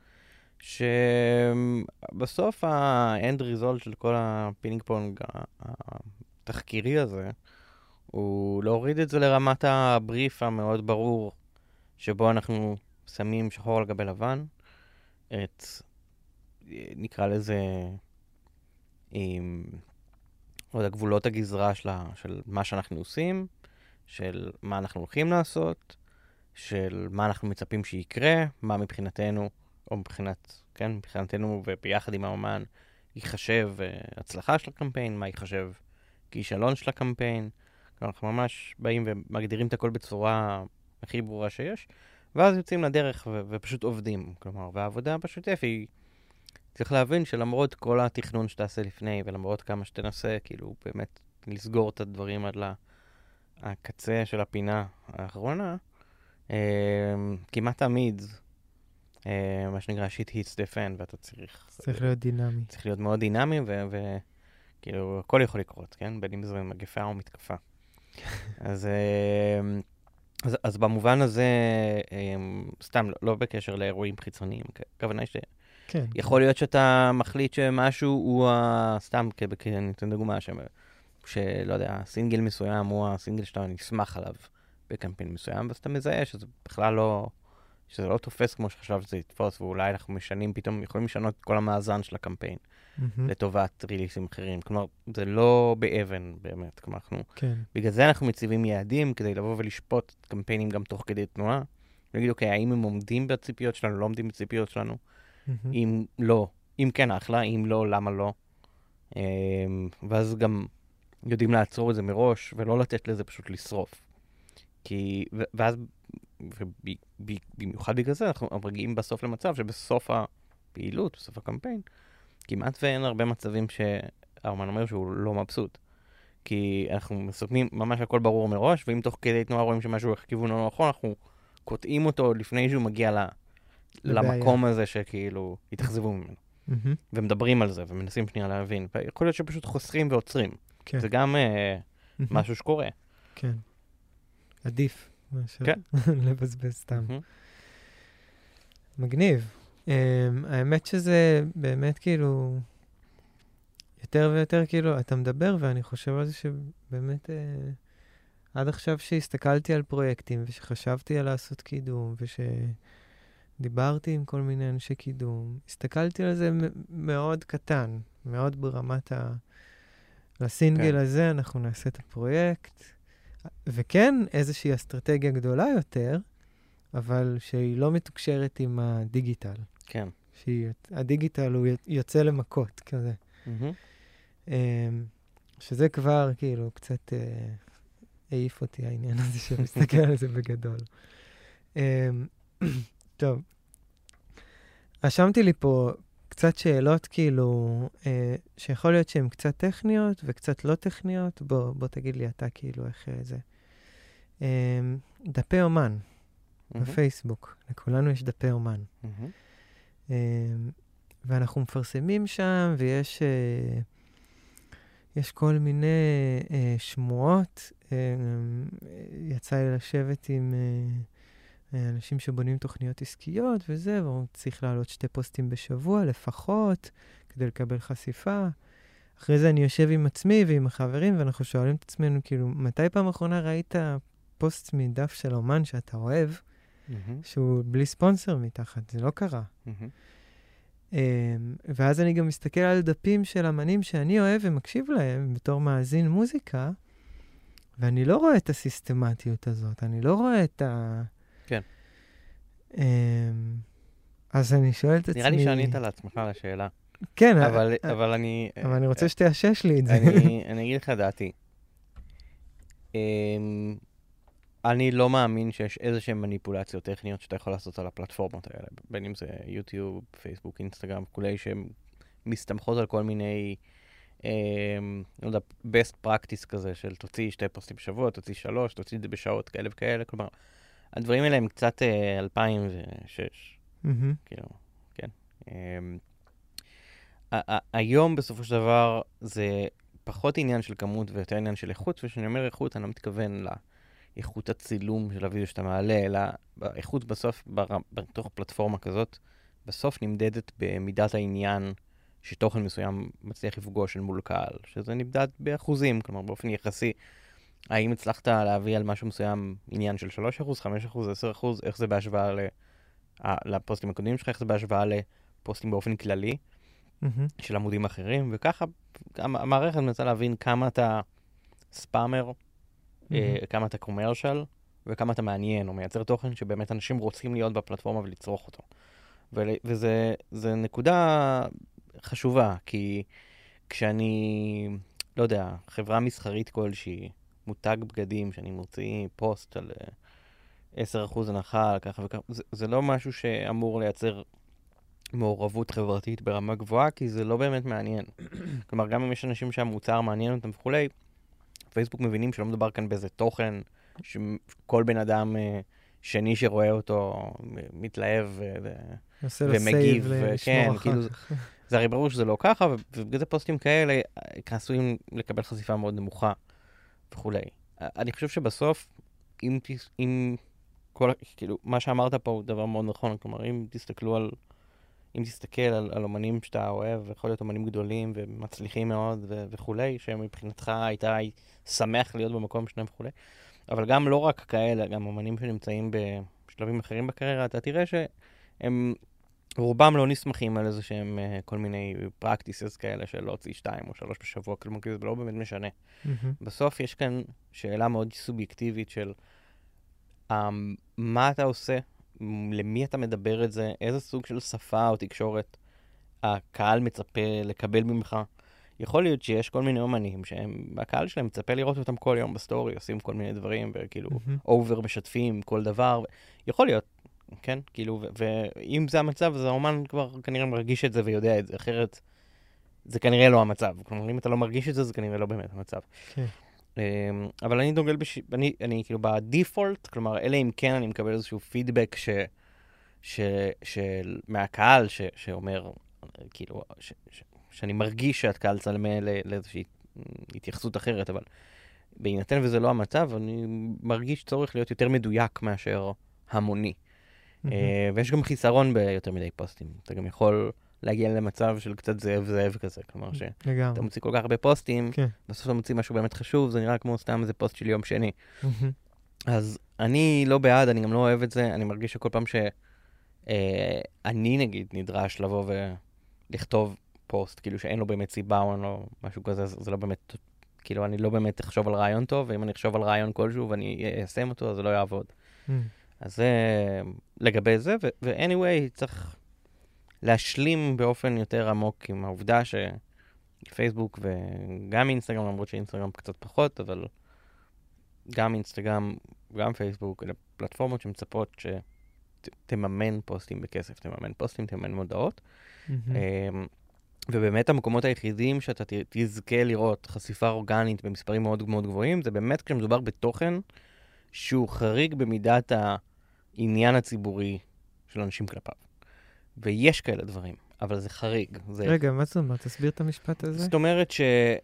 Speaker 1: שבסוף ה end result של כל הפינג פונג התחקירי הזה, הוא להוריד את זה לרמת הבריף המאוד ברור, שבו אנחנו שמים שחור על גבי לבן, את, נקרא לזה, עם, לא יודע, גבולות הגזרה של, של מה שאנחנו עושים, של מה אנחנו הולכים לעשות, של מה אנחנו מצפים שיקרה, מה מבחינתנו או מבחינת, כן, מבחינתנו וביחד עם האומן, ייחשב uh, הצלחה של הקמפיין, מה ייחשב כישלון של הקמפיין. אנחנו ממש באים ומגדירים את הכל בצורה הכי ברורה שיש, ואז יוצאים לדרך ו- ופשוט עובדים. כלומר, והעבודה בשוטף היא... צריך להבין שלמרות כל התכנון שתעשה לפני, ולמרות כמה שתנסה, כאילו, באמת לסגור את הדברים עד לקצה של הפינה האחרונה, אה, כמעט תמיד מה שנקרא שיט היטס דה פן, ואתה צריך...
Speaker 2: צריך להיות דינמי.
Speaker 1: צריך להיות מאוד דינמי, וכאילו, הכל יכול לקרות, כן? בין אם זה מגפה או מתקפה. אז, אה, אז, אז במובן הזה, אה, סתם, לא, לא בקשר לאירועים חיצוניים, הכוונה היא ש... כן. יכול להיות שאתה מחליט שמשהו הוא, ה... סתם, אני אתן דוגמה, ש... שלא יודע, סינגל מסוים הוא הסינגל שאתה נסמך עליו בקמפיין מסוים, ואז אתה מזהה שזה בכלל לא... שזה לא תופס כמו שחשב שזה יתפוס, ואולי אנחנו משנים, פתאום יכולים לשנות את כל המאזן של הקמפיין mm-hmm. לטובת ריליסים אחרים. כלומר, זה לא באבן באמת. כלומר, אנחנו... כן. בגלל זה אנחנו מציבים יעדים, כדי לבוא ולשפוט קמפיינים גם תוך כדי תנועה. להגיד, אוקיי, האם הם עומדים בציפיות שלנו, לא עומדים בציפיות שלנו? Mm-hmm. אם לא, אם כן, אחלה, אם לא, למה לא? אמ, ואז גם יודעים לעצור את זה מראש, ולא לתת לזה פשוט לשרוף. כי, ואז ובמיוחד בגלל זה אנחנו מגיעים בסוף למצב שבסוף הפעילות, בסוף הקמפיין, כמעט ואין הרבה מצבים שהאומן אומר שהוא לא מבסוט. כי אנחנו מסוכמים, ממש הכל ברור מראש, ואם תוך כדי תנועה רואים שמשהו הולך לכיוון לא נכון, אנחנו קוטעים אותו לפני שהוא מגיע ל... למקום הזה שכאילו התאכזבו ממנו. Mm-hmm. ומדברים על זה, ומנסים שנייה להבין. ויכול להיות שפשוט חוסכים ועוצרים. כן. זה גם uh, mm-hmm. משהו שקורה.
Speaker 2: כן. עדיף. מאשר
Speaker 1: כן.
Speaker 2: לבזבז סתם. מגניב. Um, האמת שזה באמת כאילו, יותר ויותר כאילו, אתה מדבר ואני חושב על זה שבאמת, uh, עד עכשיו שהסתכלתי על פרויקטים ושחשבתי על לעשות קידום ושדיברתי עם כל מיני אנשי קידום, הסתכלתי על זה מאוד קטן, מאוד ברמת ה... לסינגל כן. הזה אנחנו נעשה את הפרויקט. וכן איזושהי אסטרטגיה גדולה יותר, אבל שהיא לא מתוקשרת עם הדיגיטל.
Speaker 1: כן.
Speaker 2: שהדיגיטל הוא יוצא למכות כזה. Mm-hmm. שזה כבר כאילו קצת אה, העיף אותי העניין הזה שמסתכל על זה בגדול. אמ, טוב, רשמתי לי פה קצת שאלות כאילו, אה, שיכול להיות שהן קצת טכניות וקצת לא טכניות. בוא, בוא תגיד לי אתה כאילו איך אה, זה. אה, דפי אומן
Speaker 1: מהמם,
Speaker 2: בפייסבוק, לכולנו יש דפי אומן.
Speaker 1: מהמם.
Speaker 2: אה, ואנחנו מפרסמים שם, ויש אה, יש כל מיני אה, שמועות. אה, יצא לי לשבת עם אה, אה, אנשים שבונים תוכניות עסקיות וזה, והוא צריך להעלות שתי פוסטים בשבוע לפחות, כדי לקבל חשיפה. אחרי זה אני יושב עם עצמי ועם החברים, ואנחנו שואלים את עצמנו, כאילו, מתי פעם אחרונה ראית פוסט מדף של אומן שאתה אוהב,
Speaker 1: מהמם,
Speaker 2: שהוא בלי ספונסר מתחת? זה לא קרה. Um, ואז אני גם מסתכל על דפים של אמנים שאני אוהב ומקשיב להם בתור מאזין מוזיקה, ואני לא רואה את הסיסטמטיות הזאת, אני לא רואה את ה... Um, אז אני שואל את עצמי...
Speaker 1: נראה לי שענית לעצמך על השאלה,
Speaker 2: כן,
Speaker 1: אבל
Speaker 2: אה,
Speaker 1: אבל אני...
Speaker 2: אבל אני רוצה שתאשש לי את זה.
Speaker 1: אני אני אגיד לך דעתי. אמ, אני לא מאמין שיש איזה שהן מניפולציות טכניות שאתה יכול לעשות על הפלטפורמות האלה, בין אם זה יוטיוב, פייסבוק, אינסטגרם, כולי, שהן מסתמכות על כל מיני, אמ, לא יודע, best practice כזה של תוציא שתי פוסטים בשבוע, תוציא שלוש, תוציא את זה בשעות כאלה וכאלה, כלומר, הדברים האלה הם קצת אה, 2006.
Speaker 2: מהמם,
Speaker 1: כאילו, כן. אמ, היום בסופו של דבר זה פחות עניין של כמות ויותר עניין של איכות, וכשאני אומר איכות אני לא מתכוון לאיכות הצילום של הוידאו שאתה מעלה, אלא האיכות בסוף, בתוך פלטפורמה כזאת, בסוף נמדדת במידת העניין שתוכן מסוים מצליח לפגוש אל מול קהל, שזה נמדד באחוזים, כלומר באופן יחסי. האם הצלחת להביא על משהו מסוים עניין של 3%, 5%, 10%, איך זה בהשוואה ל... לפוסטים הקודמים שלך, איך זה בהשוואה לפוסטים באופן כללי
Speaker 2: מהמם,
Speaker 1: של עמודים אחרים, וככה המערכת מנסה להבין כמה אתה ספאמר, אה,
Speaker 2: מהמם.
Speaker 1: כמה אתה קומרשל, וכמה אתה מעניין, או מייצר תוכן שבאמת אנשים רוצים להיות בפלטפורמה ולצרוך אותו. ול- וזה זה נקודה חשובה, כי כשאני, לא יודע, חברה מסחרית כלשהי, מותג בגדים, שאני מוציא פוסט על אה, 10% הנחה, ככה וככה, זה, זה לא משהו שאמור לייצר מעורבות חברתית ברמה גבוהה, כי זה לא באמת מעניין. כלומר, גם אם יש אנשים שהמוצר מעניין אותם וכולי, פייסבוק מבינים שלא מדובר כאן באיזה תוכן שכל בן אדם אה, שני שרואה אותו מתלהב ו- ומגיב, ו- כן, כאילו זה-. זה הרי ברור שזה לא ככה, ובגלל זה פוסטים כאלה אה, עשויים לקבל חשיפה מאוד נמוכה וכולי. אה, אני חושב שבסוף, אם, אם כל, כאילו, מה שאמרת פה הוא דבר מאוד נכון, כלומר, אם תסתכלו על, אם תסתכל על, על אומנים שאתה אוהב, יכול להיות אומנים גדולים ומצליחים מאוד ו- וכולי, שמבחינתך הייתה שמח להיות במקום שלהם וכולי, אבל גם לא רק כאלה, גם אומנים שנמצאים בשלבים אחרים בקריירה, אתה תראה שהם רובם לא נסמכים על איזה שהם uh, כל מיני practices כאלה של להוציא שתיים או שלוש בשבוע, כלומר, כי זה לא באמת משנה.
Speaker 2: מהמם,
Speaker 1: בסוף יש כאן שאלה מאוד סובייקטיבית של um, מה אתה עושה, למי אתה מדבר את זה, איזה סוג של שפה או תקשורת הקהל מצפה לקבל ממך. יכול להיות שיש כל מיני אומנים שהם, הקהל שלהם מצפה לראות אותם כל יום בסטורי, עושים כל מיני דברים, וכאילו. over משתפים כל דבר. יכול להיות, כן? כאילו, ואם זה המצב, אז האומן כבר כנראה מרגיש את זה ויודע את זה, אחרת זה כנראה לא המצב. כלומר, אם אתה לא מרגיש את זה, זה כנראה לא באמת המצב.
Speaker 2: כן.
Speaker 1: אמ, אבל אני דוגל בש... אני, אני כאילו ב default, כלומר, אלא אם כן אני מקבל איזשהו פידבק ש... ש... של... מהקהל ש... שאומר, כאילו, ש... ש... שאני מרגיש שהקהל צלמה. לאיזושהי התייחסות אחרת, אבל בהינתן וזה לא המצב, אני מרגיש צורך להיות יותר מדויק מאשר המוני. אה, ויש גם חיסרון ביותר מדי פוסטים. אתה גם יכול להגיע למצב של קצת זאב זאב כזה, כלומר שאתה. מוציא כל כך הרבה פוסטים,
Speaker 2: כן.
Speaker 1: בסוף אתה מוציא משהו באמת חשוב, זה נראה כמו סתם איזה פוסט של יום שני. אז אני לא בעד, אני גם לא אוהב את זה, אני מרגיש שכל פעם שאני נגיד נדרש לבוא ולכתוב פוסט, כאילו שאין לו באמת סיבה או אין לו משהו כזה, זה לא באמת, כאילו אני לא באמת אחשוב על רעיון טוב, ואם אני אחשוב על רעיון כלשהו ואני איישם אותו, אז זה לא יעבוד.
Speaker 2: מהמם.
Speaker 1: אז זה לגבי זה, ו-anyway, צריך להשלים באופן יותר עמוק עם העובדה שפייסבוק וגם אינסטגרם, למרות שאינסטגרם קצת פחות, אבל גם אינסטגרם, גם פייסבוק, אלה פלטפורמות שמצפות ת, תממן פוסטים בכסף, תממן פוסטים, תממן מודעות. אמ, ובאמת המקומות היחידים שאתה תזכה לראות חשיפה אורגנית במספרים מאוד מאוד גבוהים, זה באמת כשמדובר בתוכן שהוא חריג במידת העניין הציבורי של אנשים כלפיו. ויש כאלה דברים, אבל זה חריג. זה...
Speaker 2: רגע, מה זאת אומרת? תסביר את המשפט הזה.
Speaker 1: זאת אומרת ש...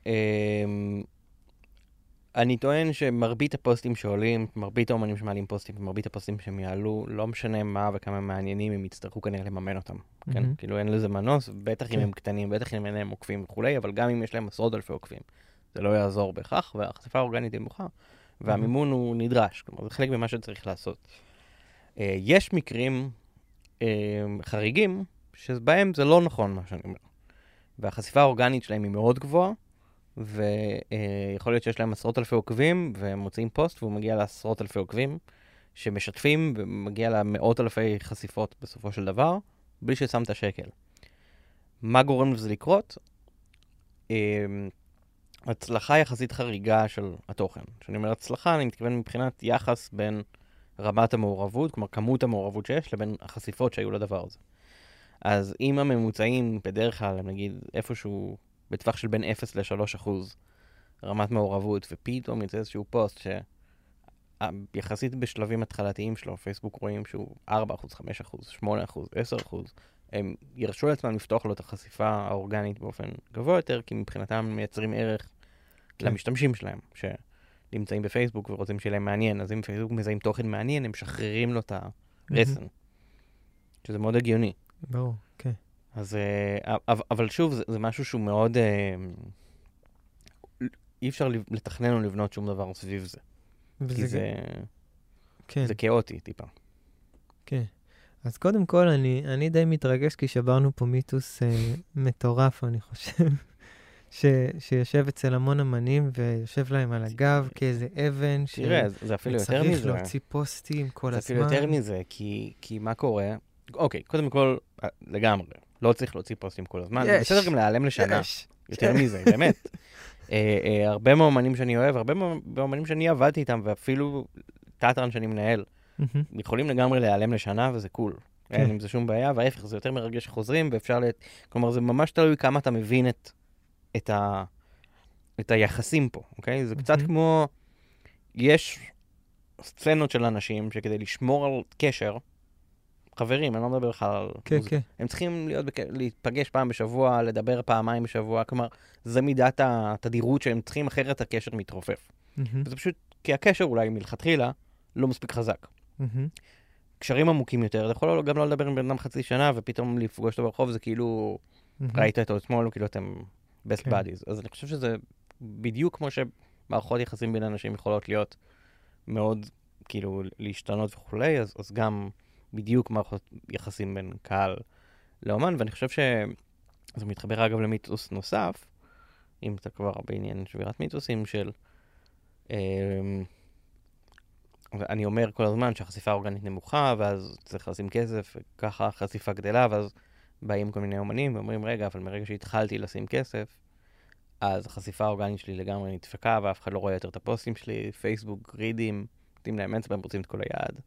Speaker 1: אמ, אני טוען שמרבית הפוסטים שעולים, מרבית האומנים שמעלים פוסטים, מרבית הפוסטים שהם יעלו, לא משנה מה וכמה הם מעניינים, הם יצטרכו כנראה לממן אותם. כן?
Speaker 2: מהמם.
Speaker 1: כאילו אין לזה מנוס, בטח אם
Speaker 2: כן.
Speaker 1: הם קטנים, בטח אם אין להם עוקבים וכולי, אבל גם אם יש להם עשרות אלפי עוקבים, זה לא יעזור בהכרח, והחשיפה האורגנית היא נמוכה, והמימון הוא נדרש, כלומר זה חלק ממה שצריך לעשות. אה, יש מקרים אה, חריגים, שבהם זה לא נכון מה שאני אומר. והחשיפה האורגנית שלהם היא מאוד גבוהה, ויכול להיות שיש להם עשרות אלפי עוקבים, והם מוציאים פוסט והוא מגיע לעשרות אלפי עוקבים, שמשתפים ומגיע למאות אלפי חשיפות בסופו של דבר, בלי ששמת שקל. מה גורם לזה לקרות? אמ, הצלחה יחסית חריגה של התוכן. כשאני אומר הצלחה, אני מתכוון מבחינת יחס בין רמת המעורבות, כלומר כמות המעורבות שיש, לבין החשיפות שהיו לדבר הזה. אז אם הממוצעים בדרך כלל הם נגיד איפשהו בטווח של בין 0 ל-3 אחוז רמת מעורבות, ופתאום יוצא איזשהו פוסט שיחסית בשלבים התחלתיים שלו, פייסבוק רואים שהוא 4 אחוז, 5 אחוז, 8 אחוז, 10 אחוז, הם ירשו לעצמם לפתוח לו את החשיפה האורגנית באופן גבוה יותר, כי מבחינתם מייצרים ערך
Speaker 2: כן.
Speaker 1: למשתמשים שלהם, שנמצאים בפייסבוק ורוצים שיהיה להם מעניין, אז אם פייסבוק מזהים תוכן מעניין, הם משחררים לו את הרסן, שזה מאוד הגיוני.
Speaker 2: ברור, כן.
Speaker 1: אז, אה, אבל, שוב, זה, זה משהו שהוא מאוד... אה, אי אפשר לתכנן או לבנות שום דבר סביב זה. כי
Speaker 2: וזה-
Speaker 1: זה,
Speaker 2: כן.
Speaker 1: זה כאוטי טיפה.
Speaker 2: כן. אז קודם כל, אני, אני די מתרגש כי שברנו פה מיתוס אה, מטורף, אני חושב, ש, שיושב אצל המון אמנים ויושב להם על הגב כאיזה אבן,
Speaker 1: תראה, זה, זה אפילו יותר מזה.
Speaker 2: להוציא פוסטים כל
Speaker 1: זה
Speaker 2: הזמן.
Speaker 1: אפילו יותר מזה, כי, כי מה קורה? אוקיי, קודם כל, אה, לגמרי, לא צריך להוציא פוסטים כל הזמן.
Speaker 2: יש.
Speaker 1: בסדר גם להיעלם לשנה.
Speaker 2: יש.
Speaker 1: יותר מזה, באמת. אה, אה, הרבה מהאומנים שאני אוהב, הרבה מה- מהאומנים שאני עבדתי איתם, ואפילו תיאטרן שאני מנהל. יכולים לגמרי להיעלם לשנה, וזה קול.
Speaker 2: כן.
Speaker 1: אין עם זה שום בעיה, וההפך, זה יותר מרגש שחוזרים, ואפשר ל... כלומר, זה ממש תלוי כמה אתה מבין את, את, ה... את היחסים פה, אוקיי? זה קצת
Speaker 2: מהמם.
Speaker 1: כמו... יש סצנות של אנשים שכדי לשמור על קשר, חברים, אני לא מדבר בכלל על...
Speaker 2: כן,
Speaker 1: מוזיקה.
Speaker 2: כן.
Speaker 1: הם צריכים להיות בק... להיפגש פעם בשבוע, לדבר פעמיים בשבוע, כלומר, זה מידת התדירות שהם צריכים, אחרת הקשר מתרופף.
Speaker 2: מהמם.
Speaker 1: וזה פשוט, כי הקשר אולי מלכתחילה לא מספיק חזק.
Speaker 2: מהמם.
Speaker 1: קשרים עמוקים יותר, אתה יכול גם לא לדבר עם בן אדם חצי שנה, ופתאום לפגוש אותו ברחוב, זה כאילו,
Speaker 2: מהמם.
Speaker 1: ראית אותו אתמול, כאילו אתם best
Speaker 2: כן.
Speaker 1: buddies. אז אני חושב שזה בדיוק כמו שמערכות יחסים בין אנשים יכולות להיות מאוד, כאילו, להשתנות וכולי, אז, אז גם בדיוק מערכות יחסים בין קהל לאומן, ואני חושב שזה מתחבר אגב למיתוס נוסף, אם אתה כבר בעניין שבירת מיתוסים של... אמ, אני אומר כל הזמן שהחשיפה האורגנית נמוכה, ואז צריך לשים כסף, וככה החשיפה גדלה, ואז באים כל מיני אומנים ואומרים, רגע, אבל מרגע שהתחלתי לשים כסף, אז החשיפה האורגנית שלי לגמרי נדפקה, ואף אחד לא רואה יותר את הפוסטים שלי, פייסבוק, גרידים, נותנים להם אצבע, הם רוצים את כל היד.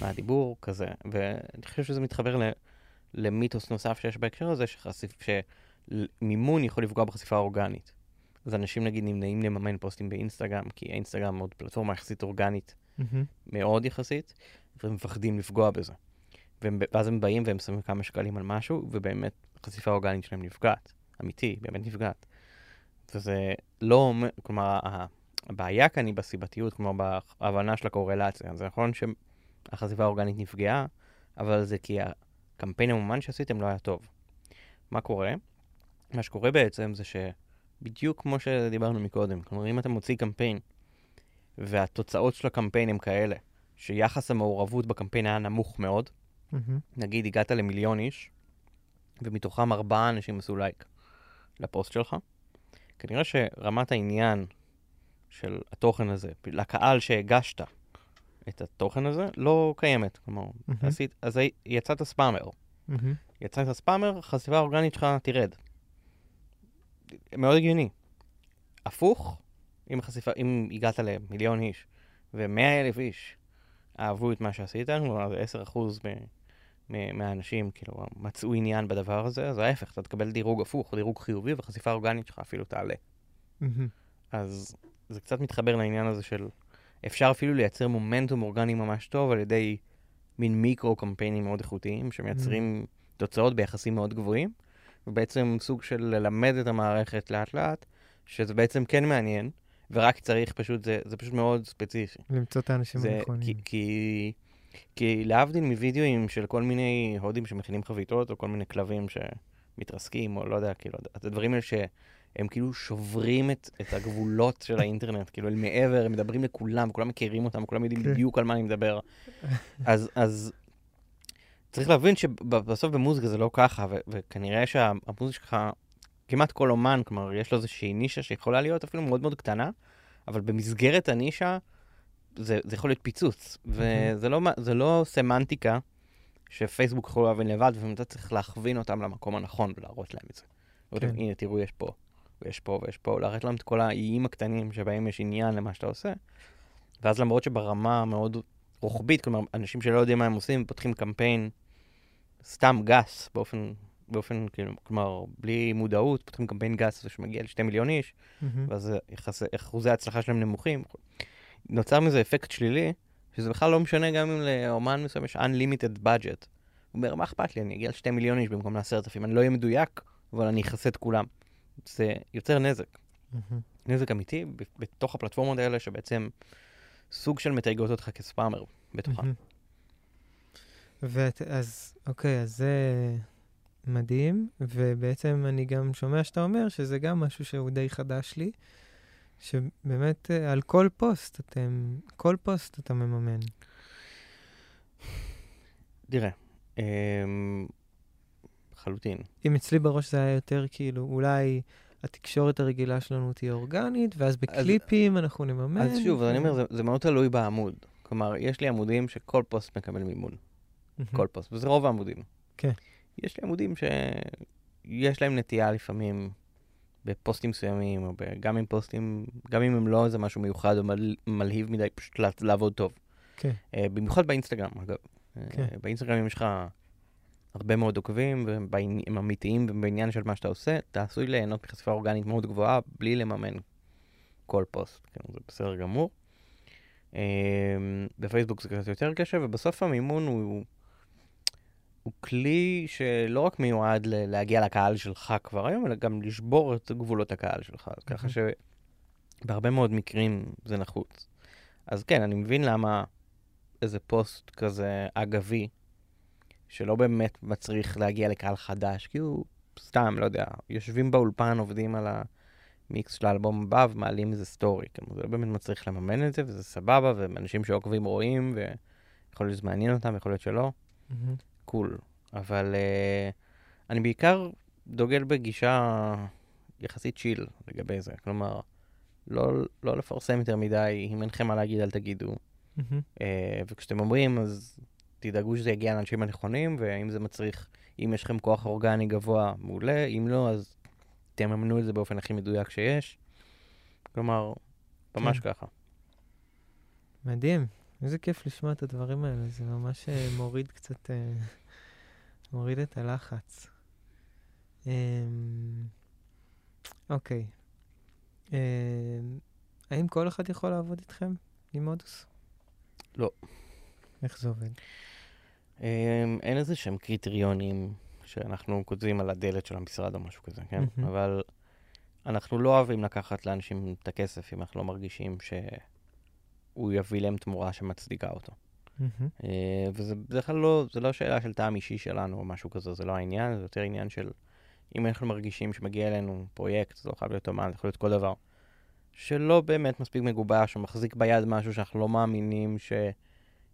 Speaker 1: מה הדיבור, כזה. ואני חושב שזה מתחבר ל, למיתוס נוסף שיש בהקשר הזה, שחשיפ, שמימון יכול לפגוע בחשיפה האורגנית. אז אנשים נגיד נמנעים לממן פוסטים באינסטגרם, כי האינסטגרם עוד פלטפורמה יחסית אורגנית
Speaker 2: מהמם.
Speaker 1: מאוד יחסית, והם מפחדים לפגוע בזה. והם, ואז הם באים והם שמים כמה שקלים על משהו, ובאמת החשיפה האורגנית שלהם נפגעת. אמיתי, באמת נפגעת. וזה לא אומר, כלומר, הבעיה כאן היא בסיבתיות, כלומר, בהבנה של הקורלציה. זה נכון שהחשיפה האורגנית נפגעה, אבל זה כי הקמפיין המומן שעשיתם לא היה טוב. מה קורה? מה שקורה בעצם זה שבדיוק כמו שדיברנו מקודם, כלומר, אם אתה מוציא קמפיין, והתוצאות של הקמפיין הם כאלה, שיחס המעורבות בקמפיין היה נמוך מאוד,
Speaker 2: מהמם.
Speaker 1: נגיד הגעת למיליון איש, ומתוכם ארבעה אנשים עשו לייק לפוסט שלך, כנראה שרמת העניין של התוכן הזה, לקהל שהגשת את התוכן הזה, לא קיימת. כלומר,
Speaker 2: מהמם.
Speaker 1: עשית, אז יצאת ספאמר.
Speaker 2: מהמם.
Speaker 1: יצאת ספאמר, החשיפה האורגנית שלך תרד. מאוד הגיוני. הפוך, אם, החשיפה, אם הגעת למיליון איש ומאה אלף איש אהבו את מה שעשית, כלומר זה 10% מהאנשים כאילו מצאו עניין בדבר הזה, אז ההפך, אתה תקבל דירוג הפוך, דירוג חיובי, וחשיפה אורגנית שלך אפילו תעלה. אז זה קצת מתחבר לעניין הזה של אפשר אפילו לייצר מומנטום אורגני ממש טוב על ידי מין מיקרו קמפיינים מאוד איכותיים, שמייצרים mm. תוצאות ביחסים מאוד גבוהים, ובעצם סוג של ללמד את המערכת לאט לאט, שזה בעצם כן מעניין, ורק צריך פשוט, זה, זה פשוט מאוד ספציפי.
Speaker 2: למצוא את האנשים הנכונים.
Speaker 1: כי, כי, כי להבדיל מווידאוים של כל מיני הודים שמכינים חביתות, או כל מיני כלבים שמתרסקים, או לא יודע, כאילו, את הדברים האלה שהם כאילו שוברים את, את הגבולות של האינטרנט, כאילו, אל מעבר, הם מדברים לכולם, כולם מכירים אותם, כולם יודעים כן. בדיוק על מה אני מדבר. אז, אז צריך להבין שבסוף במוזיקה זה לא ככה, ו- וכנראה שהמוזיקה שלך, כמעט כל אומן, כלומר, יש לו איזושהי נישה שיכולה להיות אפילו מאוד מאוד קטנה, אבל במסגרת הנישה, זה, זה יכול להיות פיצוץ. וזה לא, לא סמנטיקה שפייסבוק יכול להבין לבד, ואתה צריך להכווין אותם למקום הנכון ולהראות להם את זה. כן. הנה, תראו, יש פה, ויש פה, ויש פה, להראות להם את כל האיים הקטנים שבהם יש עניין למה שאתה עושה. ואז למרות שברמה מאוד רוחבית, כלומר, אנשים שלא יודעים מה הם עושים, פותחים קמפיין סתם גס, באופן, באופן, כאילו, כלומר, בלי מודעות, פותחים קמפיין גס שמגיע לשתי מיליון איש, mm-hmm. ואז אחוזי ההצלחה שלהם נמוכים. נוצר מזה אפקט שלילי, שזה בכלל לא משנה גם אם לאומן מסוים יש unlimited budget. הוא אומר, מה אכפת לי, אני אגיע לשתי מיליון איש במקום לעשרת אלפים, אני לא אהיה מדויק, אבל אני אכסה את כולם. זה יוצר נזק. Mm-hmm. נזק אמיתי בתוך הפלטפורמות האלה, שבעצם סוג של מתייגות אותך כספאמר בתוכן. Mm-hmm.
Speaker 2: ואת, אז, אוקיי, אז זה מדהים, ובעצם אני גם שומע שאתה אומר שזה גם משהו שהוא די חדש לי. שבאמת אה, על כל פוסט אתם, כל פוסט אתה מממן.
Speaker 1: תראה, אמ, חלוטין.
Speaker 2: אם אצלי בראש זה היה יותר כאילו, אולי התקשורת הרגילה שלנו תהיה אורגנית, ואז בקליפים אז, אנחנו נממן.
Speaker 1: אז שוב. אני אומר, זה, זה מאוד תלוי בעמוד. כלומר, יש לי עמודים שכל פוסט מקבל מימון. כל פוסט, וזה רוב העמודים.
Speaker 2: כן.
Speaker 1: יש לי עמודים שיש להם נטייה לפעמים בפוסטים מסוימים, או גם עם פוסטים, גם אם הם לא איזה משהו מיוחד או מל, מלהיב מדי, פשוט לעבוד טוב.
Speaker 2: כן.
Speaker 1: Uh, במיוחד באינסטגרם, אגב. כן. Uh, באינסטגרם יש לך הרבה מאוד עוקבים, והם אמיתיים ובעניין של מה שאתה עושה, אתה עשוי ליהנות מחשיפה אורגנית מאוד גבוהה, בלי לממן כל פוסט. כן, זה בסדר גמור. Uh, בפייסבוק זה קצת יותר קשה, ובסוף המימון הוא... הוא כלי שלא רק מיועד ל- להגיע לקהל שלך כבר היום, אלא גם לשבור את גבולות הקהל שלך. אז ככה שבהרבה מאוד מקרים זה נחוץ. אז כן, אני מבין למה איזה פוסט כזה אגבי, שלא באמת מצריך להגיע לקהל חדש, כי הוא סתם, לא יודע, יושבים באולפן, עובדים על המיקס של האלבום הבא ומעלים איזה סטורי. כאילו, זה לא באמת מצריך לממן את זה, וזה סבבה, ואנשים שעוקבים רואים, ויכול להיות שזה מעניין אותם, יכול להיות שלא. Mm-hmm. cool, אבל uh, אני בעיקר דוגל בגישה יחסית chill לגבי זה. כלומר, לא, לא לפרסם יותר מדי, אם אינכם מה להגיד, אל תגידו. Mm-hmm. Uh, וכשאתם אומרים, אז תדאגו שזה יגיע לאנשים הנכונים, ואם זה מצריך, אם יש לכם כוח אורגני גבוה, מעולה, אם לא, אז תממנו את זה באופן הכי מדויק שיש. כלומר, ממש כן. ככה.
Speaker 2: מדהים. איזה כיף לשמוע את הדברים האלה, זה ממש אה, מוריד קצת, אה, מוריד את הלחץ. אמ, אוקיי. אמ, האם כל אחד יכול לעבוד איתכם עם מודוס?
Speaker 1: לא.
Speaker 2: איך זה עובד?
Speaker 1: אמ, אין איזה שהם קריטריונים שאנחנו כותבים על הדלת של המשרד או משהו כזה, כן? אבל אנחנו לא אוהבים לקחת לאנשים את הכסף אם אנחנו לא מרגישים ש... הוא יביא להם תמורה שמצדיקה אותו. Mm-hmm. וזה בדרך כלל לא, זה לא שאלה של טעם אישי שלנו או משהו כזה, זה לא העניין, זה יותר עניין של אם אנחנו מרגישים שמגיע אלינו פרויקט, זה לא חייב להיות אומן, זה יכול להיות כל דבר, שלא באמת מספיק מגובש, או מחזיק ביד משהו שאנחנו לא מאמינים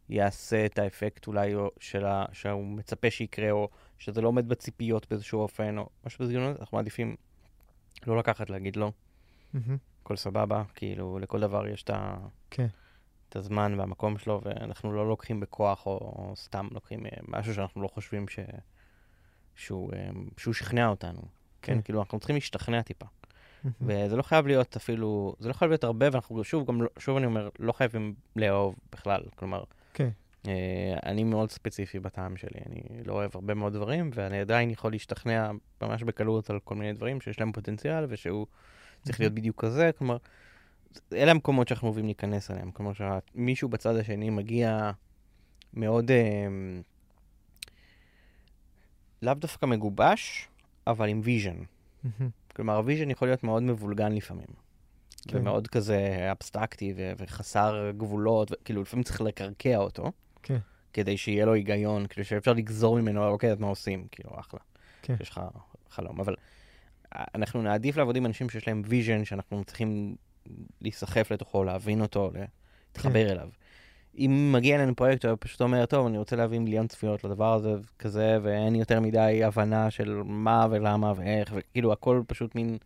Speaker 1: שיעשה את האפקט אולי שלה, שהוא מצפה שיקרה, או שזה לא עומד בציפיות באיזשהו אופן, או משהו בסגנון, אנחנו מעדיפים לא לקחת, להגיד לא. Mm-hmm. הכל סבבה, כאילו, לכל דבר יש את ה...
Speaker 2: כן.
Speaker 1: את הזמן והמקום שלו, ואנחנו לא לוקחים בכוח, או, או סתם לוקחים אה, משהו שאנחנו לא חושבים ש... שהוא, אה, שהוא שכנע אותנו. כן, כן כאילו, אנחנו צריכים להשתכנע טיפה. וזה לא חייב להיות אפילו, זה לא חייב להיות הרבה, ואנחנו שוב, גם, לא, שוב אני אומר, לא חייבים לאהוב בכלל. כלומר,
Speaker 2: כן.
Speaker 1: אה, אני מאוד ספציפי בטעם שלי, אני לא אוהב הרבה מאוד דברים, ואני עדיין יכול להשתכנע ממש בקלות על כל מיני דברים שיש להם פוטנציאל ושהוא צריך להיות בדיוק כזה, כלומר, אלה המקומות שאנחנו אוהבים להיכנס אליהם, כלומר שמישהו בצד השני מגיע מאוד, אה, לאו דווקא מגובש, אבל עם
Speaker 2: vision.
Speaker 1: כלומר, ה vision יכול להיות מאוד מבולגן לפעמים.
Speaker 2: כן.
Speaker 1: ומאוד כזה אבסטרקטי ו- וחסר גבולות, כאילו לפעמים צריך לקרקע אותו,
Speaker 2: כן.
Speaker 1: כדי שיהיה לו היגיון, כאילו שאפשר לגזור ממנו, אוקיי, אז מה עושים? כאילו, אחלה.
Speaker 2: כן.
Speaker 1: יש לך חלום. אבל אה, אנחנו נעדיף לעבוד עם אנשים שיש להם vision, שאנחנו צריכים להיסחף לתוכו, להבין אותו, להתחבר
Speaker 2: כן.
Speaker 1: אליו. אם מגיע אלינו פרויקט, הוא פשוט אומר, טוב, אני רוצה להביא מיליון צפיות לדבר הזה, כזה, ואין יותר מדי הבנה של מה ולמה ואיך, וכאילו הכל פשוט מין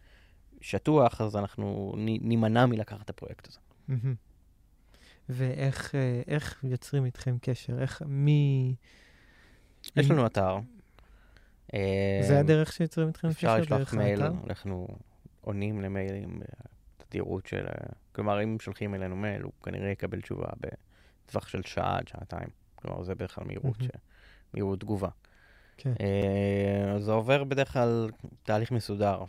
Speaker 1: שטוח, אז אנחנו נימנע מלקחת את הפרויקט הזה.
Speaker 2: ואיך אה, איך יוצרים איתכם קשר? איך, מי...
Speaker 1: יש לנו אתר. אה,
Speaker 2: זה הדרך שיוצרים איתכם קשר?
Speaker 1: אפשר לשלוח מייל? אנחנו עונים למיילים בתדירות של... אה, כלומר, אם שולחים אלינו מייל, הוא כנראה יקבל תשובה בטווח של שעה עד שעתיים. כלומר, זה בדרך כלל מהירות,
Speaker 2: מהמם.
Speaker 1: ש... מהירות תגובה.
Speaker 2: כן.
Speaker 1: אה, אז זה עובר בדרך כלל תהליך מסודר,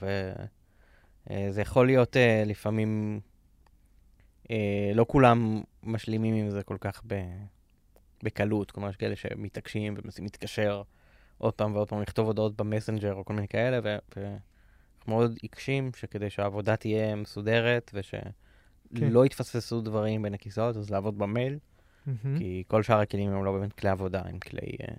Speaker 1: וזה יכול להיות אה, לפעמים... אה, לא כולם משלימים עם זה כל כך ב... בקלות, כלומר, יש כאלה שמתעקשים ומנסים להתקשר עוד פעם ועוד פעם, לכתוב הודעות במסנג'ר או כל מיני כאלה, ו... ו... מאוד עיקשים שכדי שהעבודה תהיה מסודרת ושלא יתפספסו דברים בין הכיסאות, אז לעבוד במייל,
Speaker 2: מהמם.
Speaker 1: כי כל שאר הכלים הם לא באמת כלי עבודה, הם כלי, אה,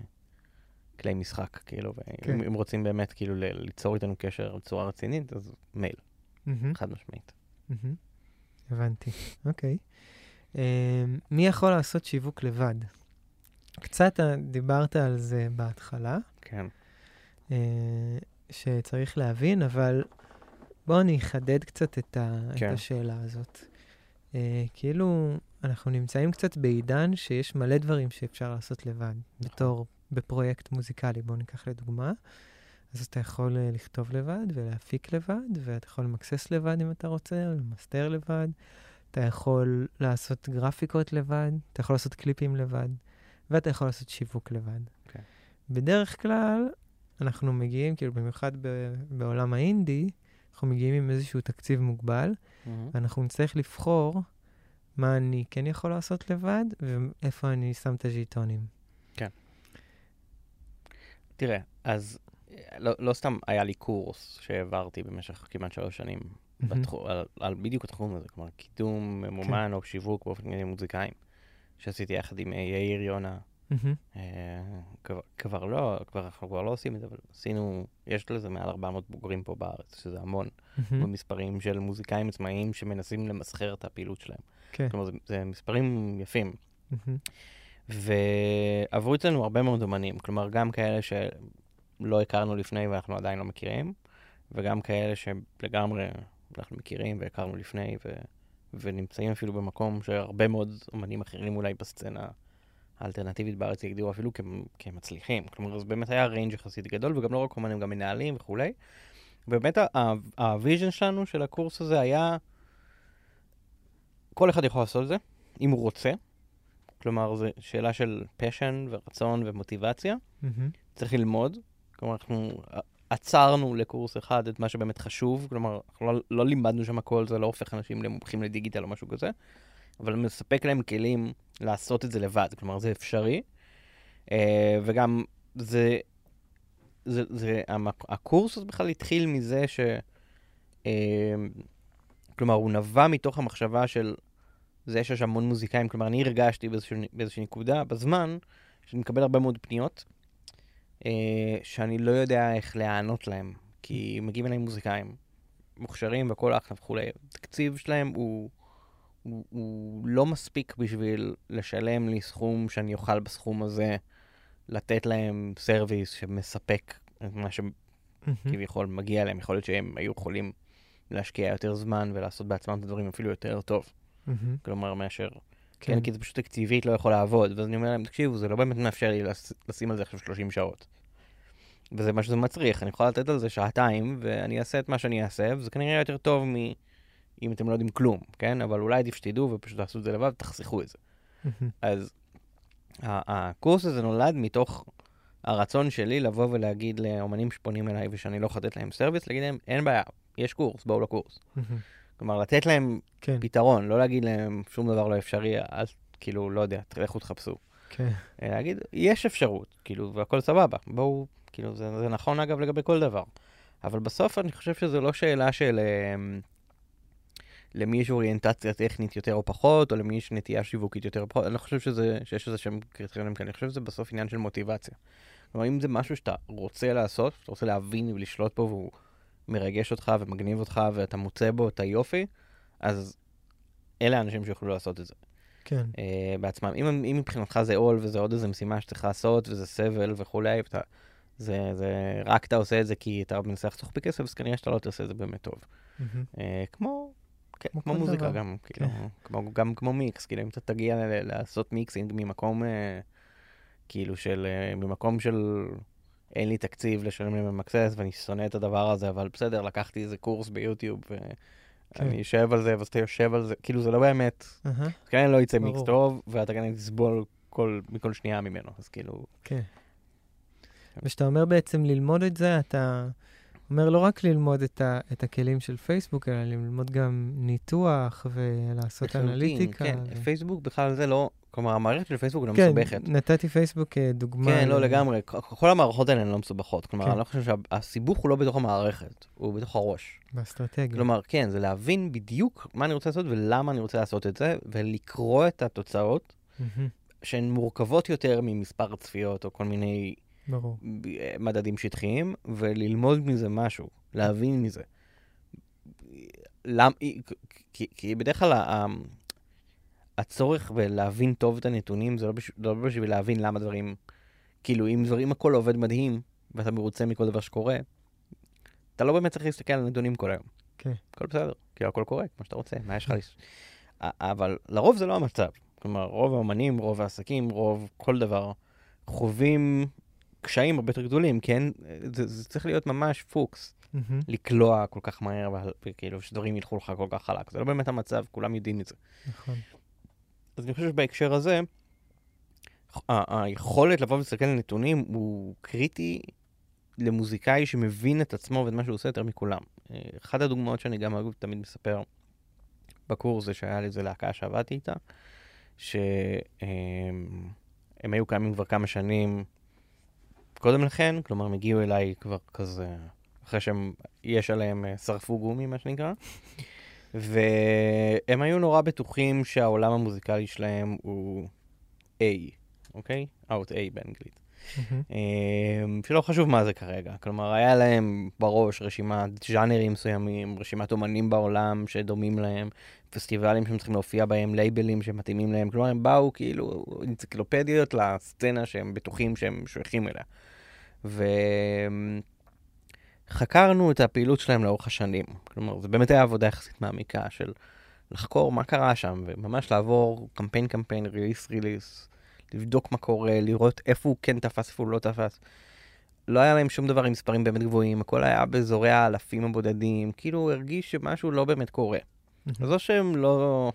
Speaker 1: כלי משחק, כאילו, ואם
Speaker 2: כן.
Speaker 1: אם רוצים באמת כאילו ליצור איתנו קשר בצורה רצינית, אז מייל,
Speaker 2: מהמם.
Speaker 1: חד משמעית.
Speaker 2: מהמם. הבנתי, אוקיי. אה, מי יכול לעשות שיווק לבד? קצת אה, דיברת על זה בהתחלה,
Speaker 1: כן.
Speaker 2: אה, שצריך להבין, אבל בואו אני אחדד קצת את, ה,
Speaker 1: כן.
Speaker 2: את השאלה הזאת. אה, כאילו, אנחנו נמצאים קצת בעידן שיש מלא דברים שאפשר לעשות לבד, בתור בפרויקט מוזיקלי. בואו ניקח לדוגמה. אז אתה יכול אה, לכתוב לבד ולהפיק לבד, ואתה יכול למקסס לבד אם אתה רוצה, או למסתר לבד. אתה יכול לעשות גרפיקות לבד, אתה יכול לעשות קליפים לבד, ואתה יכול לעשות שיווק לבד.
Speaker 1: כן.
Speaker 2: בדרך כלל, אנחנו מגיעים, כאילו, במיוחד ב- בעולם האינדי, אנחנו מגיעים עם איזשהו תקציב מוגבל, ואנחנו נצטרך לבחור מה אני כן יכול לעשות לבד, ואיפה אני שם את הז'יטונים.
Speaker 1: תראה, אז לא, לא סתם היה לי קורס שהעברתי במשך כמעט שלוש שנים
Speaker 2: מהמם.
Speaker 1: בתחום, על, על בדיוק התחום הזה, כלומר קידום ממומן או שיווק באופן כללי מוזיקאים, שעשיתי יחד עם אה, יאיר יונה. אה, כבר, לא, כבר, אנחנו כבר לא עושים את זה, אבל עשינו, יש לזה מעל 400 בוגרים פה בארץ, שזה המון. במספרים של מוזיקאים עצמאיים שמנסים למסחר את הפעילות שלהם.
Speaker 2: כן.
Speaker 1: כלומר, זה, מספרים יפים. ועברו אצלנו הרבה מאוד אומנים, כלומר, גם כאלה שלא הכרנו לפני ואנחנו עדיין לא מכירים, וגם כאלה שלגמרי אנחנו מכירים והכרנו לפני, ו... ונמצאים אפילו במקום שהרבה מאוד אומנים אחרים אולי בסצנה האלטרנטיבית בארץ יגדירו אפילו. כמצליחים. כלומר, זה באמת היה range יחסית גדול, וגם לא רק אומנים, גם מנהלים וכולי. ובאמת ה vision שלנו של הקורס הזה היה, כל אחד יכול לעשות את זה, אם הוא רוצה. כלומר, זו שאלה של passion ורצון ומוטיבציה.
Speaker 2: מהמם.
Speaker 1: צריך ללמוד. כלומר, אנחנו עצרנו לקורס אחד את מה שבאמת חשוב. כלומר, אנחנו לא, לא לימדנו שם הכל, זה לא הופך אנשים למומחים לדיגיטל או משהו כזה, אבל מספק להם כלים לעשות את זה לבד. כלומר, זה אפשרי. אה, וגם זה, זה, זה, הקורס בכלל התחיל מזה ש... אה, כלומר, הוא נבע מתוך המחשבה של זה שיש המון מוזיקאים. כלומר, אני הרגשתי באיזושהי, באיזושהי נקודה בזמן, שאני מקבל הרבה מאוד פניות, אה, שאני לא יודע איך להיענות להם, כי מגיעים אליי מוזיקאים מוכשרים והכל אחלה וכולי. התקציב שלהם הוא, הוא, הוא לא מספיק בשביל לשלם לי סכום שאני אוכל בסכום הזה, לתת להם סרוויס שמספק את מה שכביכול
Speaker 2: מהמם.
Speaker 1: מגיע להם. יכול להיות שהם היו יכולים להשקיע יותר זמן ולעשות בעצמם את הדברים אפילו יותר טוב.
Speaker 2: מהמם.
Speaker 1: כלומר, מאשר
Speaker 2: כן.
Speaker 1: כן, כי זה פשוט תקציבית לא יכול לעבוד. ואז אני אומר להם, תקשיבו, זה לא באמת מאפשר לי לש- לשים על זה עכשיו 30 שעות. וזה מה שזה מצריך, אני יכול לתת על זה שעתיים, ואני אעשה את מה שאני אעשה, וזה כנראה יותר טוב מ... אם אתם לא יודעים כלום, כן? אבל אולי עדיף שתדעו ופשוט תעשו את זה לבד, תחסכו את זה. אז הקורס הזה נולד מתוך הרצון שלי לבוא ולהגיד לאומנים שפונים אליי ושאני לא יכול לתת להם סרוויס, להגיד להם, אין בעיה, יש קורס, בואו לקורס. כלומר, לתת להם כן. פתרון, לא להגיד להם שום דבר לא אפשרי, אל, כאילו, לא יודע, תלכו תחפשו. כן. להגיד, יש אפשרות, כאילו, והכל סבבה, בואו, כאילו, זה, זה נכון אגב לגבי כל דבר. אבל בסוף אני חושב שזו לא שאלה של um, למי יש אוריינטציה טכנית יותר או פחות, או למי יש נטייה שיווקית יותר או פחות, אני לא חושב שזה, שיש איזה שהם קריטריונים כאלה, אני חושב שזה בסוף עניין של מוטיבציה. כלומר, אם זה משהו שאתה רוצה לעשות, שאתה רוצה להבין ולשלוט בו, והוא מרגש אותך ומגניב אותך, ואתה מוצא בו את היופי, אז אלה האנשים שיוכלו לעשות את זה.
Speaker 2: כן.
Speaker 1: Uh, בעצמם. אם, אם מבחינתך זה עול וזה עוד איזה משימה שצריך לעשות, וזה סבל וכולי, ואתה, זה, זה, רק אתה עושה את זה כי אתה מנסה לחסוך בכסף, אז כנראה שאתה לא תעשה את זה באמת טוב. Mm-hmm. Uh, כמו, כן, כמו, כמו מוזיקה דבר. גם, כן. כאילו, כמו, גם כמו מיקס, כאילו אם אתה תגיע ל- לעשות מיקסינג ממקום, uh, כאילו של, uh, ממקום של אין לי תקציב לשלם לממקסס ואני שונא את הדבר הזה, אבל בסדר, לקחתי איזה קורס ביוטיוב ו... כן. יושב על זה, ואז אתה יושב על זה, כאילו זה לא באמת, uh-huh. אז כנראה לא יצא מיקס טוב, ואתה כנראה תסבול כל, מכל שנייה ממנו, אז כאילו...
Speaker 2: כן. וכשאתה אומר בעצם ללמוד את זה, אתה אומר לא רק ללמוד את, ה, את הכלים של פייסבוק, אלא ללמוד גם ניתוח ולעשות אנליטיקה.
Speaker 1: כן, ו... פייסבוק בכלל זה לא, כלומר, המערכת של פייסבוק לא כן, מסובכת.
Speaker 2: כן, נתתי פייסבוק כדוגמה.
Speaker 1: כן, לא, לגמרי. כל המערכות האלה הן לא מסובכות. כלומר, כן. אני לא חושב שהסיבוך הוא לא בתוך המערכת, הוא בתוך הראש.
Speaker 2: באסטרטגיה.
Speaker 1: כלומר, כן, זה להבין בדיוק מה אני רוצה לעשות ולמה אני רוצה לעשות את זה, ולקרוא את התוצאות, שהן מורכבות יותר ממספר צפיות או כל מיני
Speaker 2: ברור.
Speaker 1: מדדים שטחיים, וללמוד מזה משהו, להבין מזה. למ... כי, כי בדרך כלל הצורך בלהבין טוב את הנתונים זה לא, בש... לא בשביל להבין למה דברים, כאילו אם דברים הכל עובד מדהים ואתה מרוצה מכל דבר שקורה, אתה לא באמת צריך להסתכל על הנתונים כל היום.
Speaker 2: כן.
Speaker 1: הכל בסדר, כאילו הכל קורה כמו שאתה רוצה, מה יש לך לס... אבל לרוב זה לא המצב. כלומר, רוב האמנים, רוב העסקים, רוב כל דבר, חווים קשיים הרבה יותר גדולים, כן? זה, זה צריך להיות ממש פוקס. Mm-hmm. לקלוע כל כך מהר, וכאילו שדברים ילכו לך כל כך חלק. זה לא באמת המצב, כולם יודעים את זה.
Speaker 2: נכון.
Speaker 1: אז אני חושב שבהקשר הזה, היכולת לבוא ולהסתכל על נתונים הוא קריטי למוזיקאי שמבין את עצמו ואת מה שהוא עושה יותר מכולם. אחת הדוגמאות שאני גם אגב תמיד מספר בקורס זה שהיה לי איזה להקה שעבדתי איתה, שהם היו קיימים כבר כמה שנים קודם לכן, כלומר הם הגיעו אליי כבר כזה, אחרי שהם, יש עליהם, אה, שרפו גומי מה שנקרא. והם היו נורא בטוחים שהעולם המוזיקלי שלהם הוא A, אוקיי? Out A באנגלית. Mm-hmm. שלא חשוב מה זה כרגע. כלומר, היה להם בראש רשימת ז'אנרים מסוימים, רשימת אומנים בעולם שדומים להם, פסטיבלים שהם צריכים להופיע בהם, לייבלים שמתאימים להם. כלומר, הם באו כאילו אנציקלופדיות לסצנה שהם בטוחים שהם שייכים אליה. וחקרנו את הפעילות שלהם לאורך השנים. כלומר, זו באמת הייתה עבודה יחסית מעמיקה של לחקור מה קרה שם, וממש לעבור קמפיין קמפיין, ריליס ריליס, לבדוק מה קורה, לראות איפה הוא כן תפס, איפה הוא לא תפס. לא היה להם שום דבר עם מספרים באמת גבוהים, הכל היה באזורי האלפים הבודדים, כאילו הרגיש שמשהו לא באמת קורה. אז או שהם לא...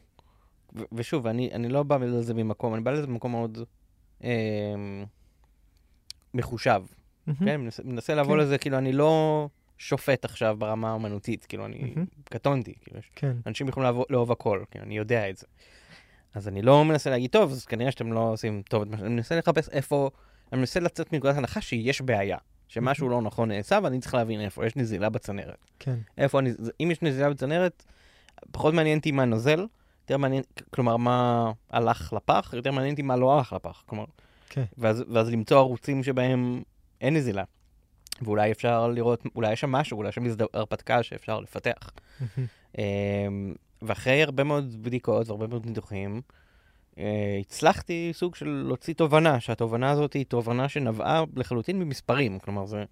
Speaker 1: ו- ושוב, אני, אני לא בא לזה ממקום, אני בא לזה ממקום מאוד אה, מחושב. כן, מנסה, מנסה לבוא כן. לזה, כאילו, אני לא שופט עכשיו ברמה האומנותית, כאילו, אני קטונתי, כאילו, כן. אנשים יכולים לאהוב, לאהוב הכל, כאילו, אני יודע את זה. אז אני לא מנסה להגיד, טוב, אז כנראה שאתם לא עושים טוב את מה ש... אני מנסה לחפש איפה, אני מנסה לצאת מנקודת הנחה שיש בעיה, שמשהו לא נכון נעשה, ואני צריך להבין איפה, יש נזילה בצנרת.
Speaker 2: כן.
Speaker 1: איפה, אני, אם יש נזילה בצנרת, פחות מעניין אותי מה נוזל, יותר מעניין, כלומר, מה הלך לפח, יותר מעניין אותי מה לא הלך לפח, כלומר. כן. ואז, ואז למצוא ערוצים שבהם אין נזילה. ואולי אפשר לראות, אולי יש שם משהו, אולי יש שם הרפתקה שאפשר לפתח. אמ, ואחרי הרבה מאוד בדיקות והרבה מאוד ניתוחים, אה, הצלחתי סוג של להוציא תובנה, שהתובנה הזאת היא תובנה שנבעה לחלוטין ממספרים. כלומר, זה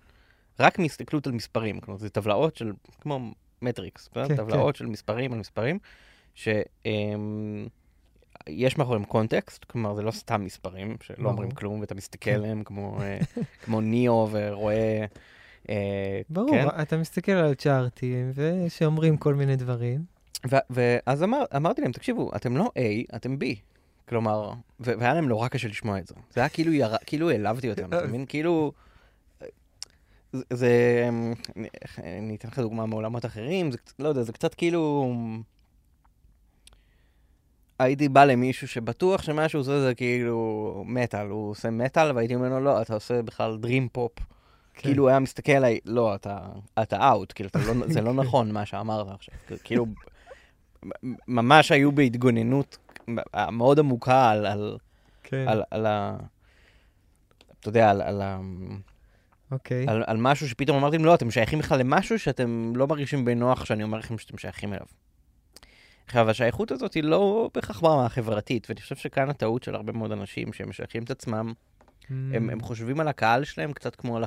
Speaker 1: רק מהסתכלות על מספרים. כלומר, זה טבלאות של, כמו מטריקס, כן, טבלאות כן. של מספרים על מספרים, ש... אמ, יש מאחוריהם קונטקסט, כלומר זה לא סתם מספרים שלא אומרים כלום ואתה מסתכל כן. עליהם כמו, אה, כמו ניאו ורואה...
Speaker 2: אה, ברור, כן? אתה מסתכל על צ'ארטים ושאומרים כל מיני דברים.
Speaker 1: ואז אמר, אמרתי להם, תקשיבו, אתם לא A, אתם B. כלומר, והיה להם נורא קשה לשמוע את זה. זה היה כאילו, יר... כאילו העלבתי אותם, אתה מבין? כאילו... זה, זה, אני, אני אתן לך דוגמה מעולמות אחרים, זה, לא יודע, זה קצת כאילו... הייתי בא למישהו שבטוח שמה שהוא עושה זה כאילו מטאל, הוא עושה מטאל, והייתי אומר לו, לא, אתה עושה בכלל דרים פופ. כן. כאילו הוא היה מסתכל עליי, לא, אתה, אתה אאוט, כאילו, אתה לא, זה לא נכון מה שאמרת עכשיו. כאילו, ממש היו בהתגוננות מאוד עמוקה על, על, כן. על, על ה... אתה יודע, על, על ה...
Speaker 2: אוקיי.
Speaker 1: על, על משהו שפתאום אמרתי להם, לא, אתם שייכים בכלל למשהו שאתם לא מרגישים בנוח שאני אומר לכם שאתם שייכים אליו. עכשיו, השייכות הזאת היא לא בהכרח ברמה החברתית, ואני חושב שכאן הטעות של הרבה מאוד אנשים שהם משייכים את עצמם, mm. הם, הם חושבים על הקהל שלהם קצת כמו על,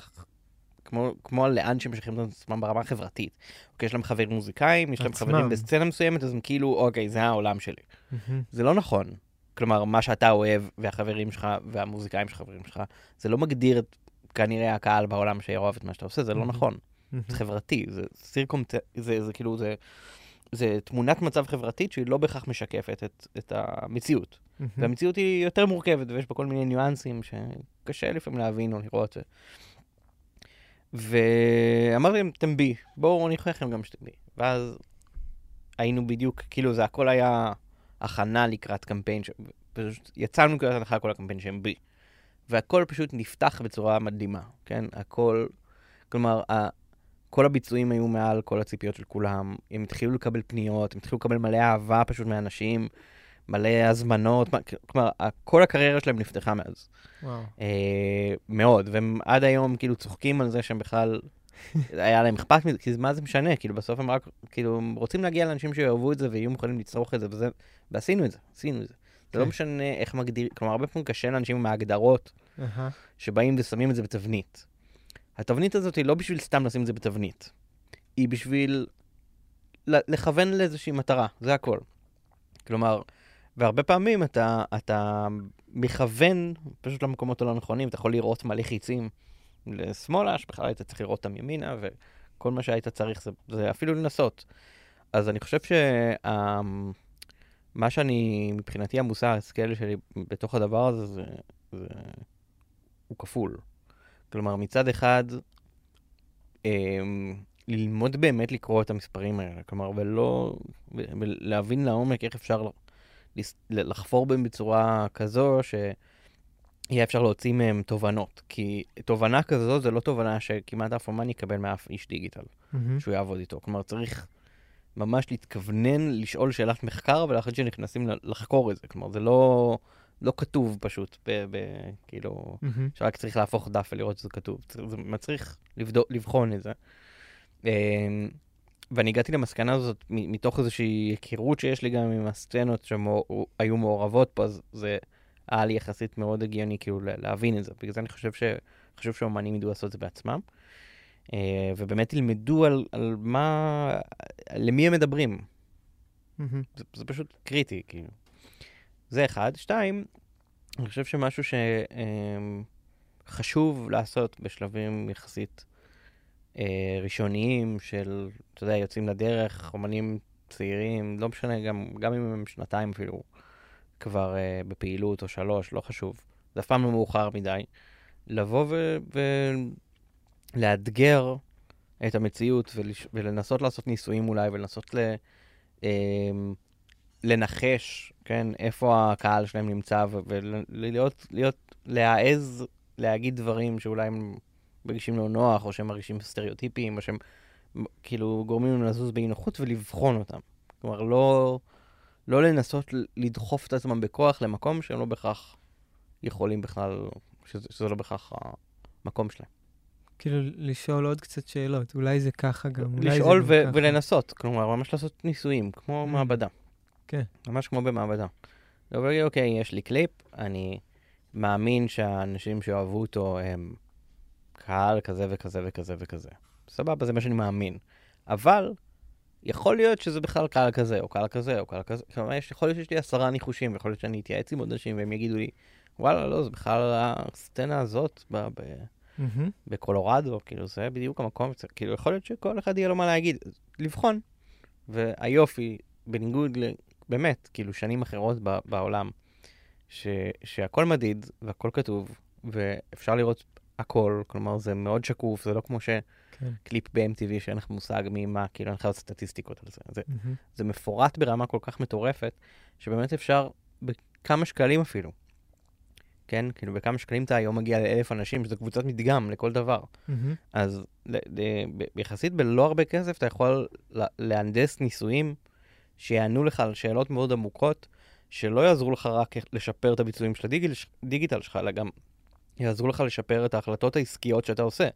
Speaker 1: כמו, כמו על לאן שהם משייכים את עצמם ברמה החברתית. אוקיי, יש להם חברים מוזיקאים, יש להם עצמם. חברים בסצנה מסוימת, אז הם כאילו, אוקיי, זה העולם שלי. Mm-hmm. זה לא נכון. כלומר, מה שאתה אוהב, והחברים שלך, והמוזיקאים של החברים שלך, זה לא מגדיר את כנראה הקהל בעולם שיאהב את מה שאתה עושה, זה לא mm-hmm. נכון. Mm-hmm. זה חברתי, זה סירקום, זה, זה, זה כאילו, זה, זה תמונת מצב חברתית שהיא לא בהכרח משקפת את, את המציאות. Mm-hmm. והמציאות היא יותר מורכבת, ויש בה כל מיני ניואנסים שקשה לפעמים להבין או לראות. ואמרתי להם, אתם בי, בואו אני לכם גם שאתם בי. ואז היינו בדיוק, כאילו זה הכל היה הכנה לקראת קמפיין, ש... פשוט יצאנו לקראת הנחה כל הקמפיין שהם בי. והכל פשוט נפתח בצורה מדהימה, כן? הכל, כלומר. כל הביצועים היו מעל כל הציפיות של כולם, הם התחילו לקבל פניות, הם התחילו לקבל מלא אהבה פשוט מאנשים. מלא הזמנות, כלומר, כל הקריירה שלהם נפתחה מאז.
Speaker 2: וואו.
Speaker 1: אה, מאוד, והם עד היום כאילו צוחקים על זה שהם בכלל, היה להם אכפת מזה, כי מה זה משנה? כאילו בסוף הם רק, כאילו, הם רוצים להגיע לאנשים שיאהבו את זה ויהיו מוכנים לצרוך את זה, וזה, ועשינו את זה, עשינו את זה. זה לא כן. משנה איך מגדיר, כלומר, הרבה פעמים קשה לאנשים עם ההגדרות, שבאים ושמים את זה בתבנית. התבנית הזאת היא לא בשביל סתם לשים את זה בתבנית, היא בשביל לכוון לאיזושהי מטרה, זה הכל. כלומר, והרבה פעמים אתה, אתה מכוון פשוט למקומות הלא נכונים, אתה יכול לראות מלא חיצים לשמאלה, שבכלל היית צריך לראות אותם ימינה, וכל מה שהיית צריך זה, זה אפילו לנסות. אז אני חושב שמה. שאני, מבחינתי המוסר ההשכל שלי בתוך הדבר הזה, זה, זה... הוא כפול. כלומר, מצד אחד, אמ, ללמוד באמת לקרוא את המספרים האלה, כלומר, ולא, ולהבין לעומק איך אפשר לחפור בהם בצורה כזו שיהיה אפשר להוציא מהם תובנות. כי תובנה כזו זה לא תובנה שכמעט אף אומן יקבל מאף איש דיגיטל, mm-hmm. שהוא יעבוד איתו. כלומר, צריך ממש להתכוונן, לשאול שאלת מחקר ולאחר שנכנסים לחקור את זה. כלומר, זה לא, לא כתוב פשוט, ב, ב, כאילו, mm-hmm. שרק צריך להפוך דף ולראות שזה כתוב. זה מצריך לבדוק, לבחון את זה. אמ, ואני הגעתי למסקנה הזאת מתוך איזושהי היכרות שיש לי גם עם הסצנות שהיו מעורבות פה, אז זה היה לי יחסית מאוד הגיוני כאילו להבין את זה. בגלל זה אני חושב שחשוב שאומנים ידעו לעשות את זה בעצמם. אה, ובאמת ילמדו על, על מה, למי הם מדברים. Mm-hmm. זה, זה פשוט קריטי, כאילו. זה אחד. שתיים, אני חושב שמשהו שחשוב לעשות בשלבים יחסית אה, ראשוניים של, אתה יודע, יוצאים לדרך, אומנים צעירים, לא משנה, גם, גם אם הם שנתיים אפילו כבר אה, בפעילות או שלוש, לא חשוב. זה אף פעם לא מאוחר מדי. לבוא ו... ולאתגר את המציאות ולש... ולנסות לעשות ניסויים אולי, ולנסות ל... לנחש, כן, איפה הקהל שלהם נמצא, ולהיות, להיות, להעז להגיד דברים שאולי הם מרגישים לא נוח, או שהם מרגישים סטריאוטיפיים, או שהם כאילו גורמים לנו לזוז באי נוחות ולבחון אותם. כלומר, לא, לא לנסות לדחוף את עצמם בכוח למקום שהם לא בהכרח יכולים בכלל, שזה, שזה לא בהכרח המקום שלהם.
Speaker 2: כאילו, לשאול עוד קצת שאלות, אולי זה ככה גם, אולי
Speaker 1: לשאול זה ו- ולנסות, כלומר, ממש לעשות ניסויים, כמו mm. מעבדה.
Speaker 2: כן.
Speaker 1: ממש כמו במעבדה. להגיד, אוקיי, יש לי קליפ, אני מאמין שהאנשים שאוהבו אותו הם קהל כזה וכזה וכזה וכזה. סבבה, זה מה שאני מאמין. אבל יכול להיות שזה בכלל קהל כזה, או קהל כזה, או קהל כזה. כלומר, יכול להיות שיש לי עשרה ניחושים, ויכול להיות שאני אתייעץ עם עוד אנשים, והם יגידו לי, וואלה, לא, זה בכלל הסצנה הזאת ב- ב- mm-hmm. בקולורדו, כאילו, זה בדיוק המקום, זה, כאילו, יכול להיות שכל אחד יהיה לו מה להגיד. לבחון. והיופי, בניגוד ל... באמת, כאילו, שנים אחרות ב- בעולם, ש, שהכל מדיד והכל כתוב, ואפשר לראות הכל, כלומר זה מאוד שקוף, זה לא כמו שקליפ כן. ב-MTV שאין לך מושג ממה, כאילו אין לך סטטיסטיקות על זה. זה, mm-hmm. זה מפורט ברמה כל כך מטורפת, שבאמת אפשר בכמה שקלים אפילו. כן? כאילו בכמה שקלים אתה היום מגיע לאלף אנשים, שזו קבוצת מדגם לכל דבר. Mm-hmm. אז יחסית בלא הרבה כסף אתה יכול להנדס ניסויים שיענו לך על שאלות מאוד עמוקות, שלא יעזרו לך רק לשפר את הביצועים של הדיגיטל שלך, אלא גם יעזרו לך לשפר את ההחלטות העסקיות שאתה עושה.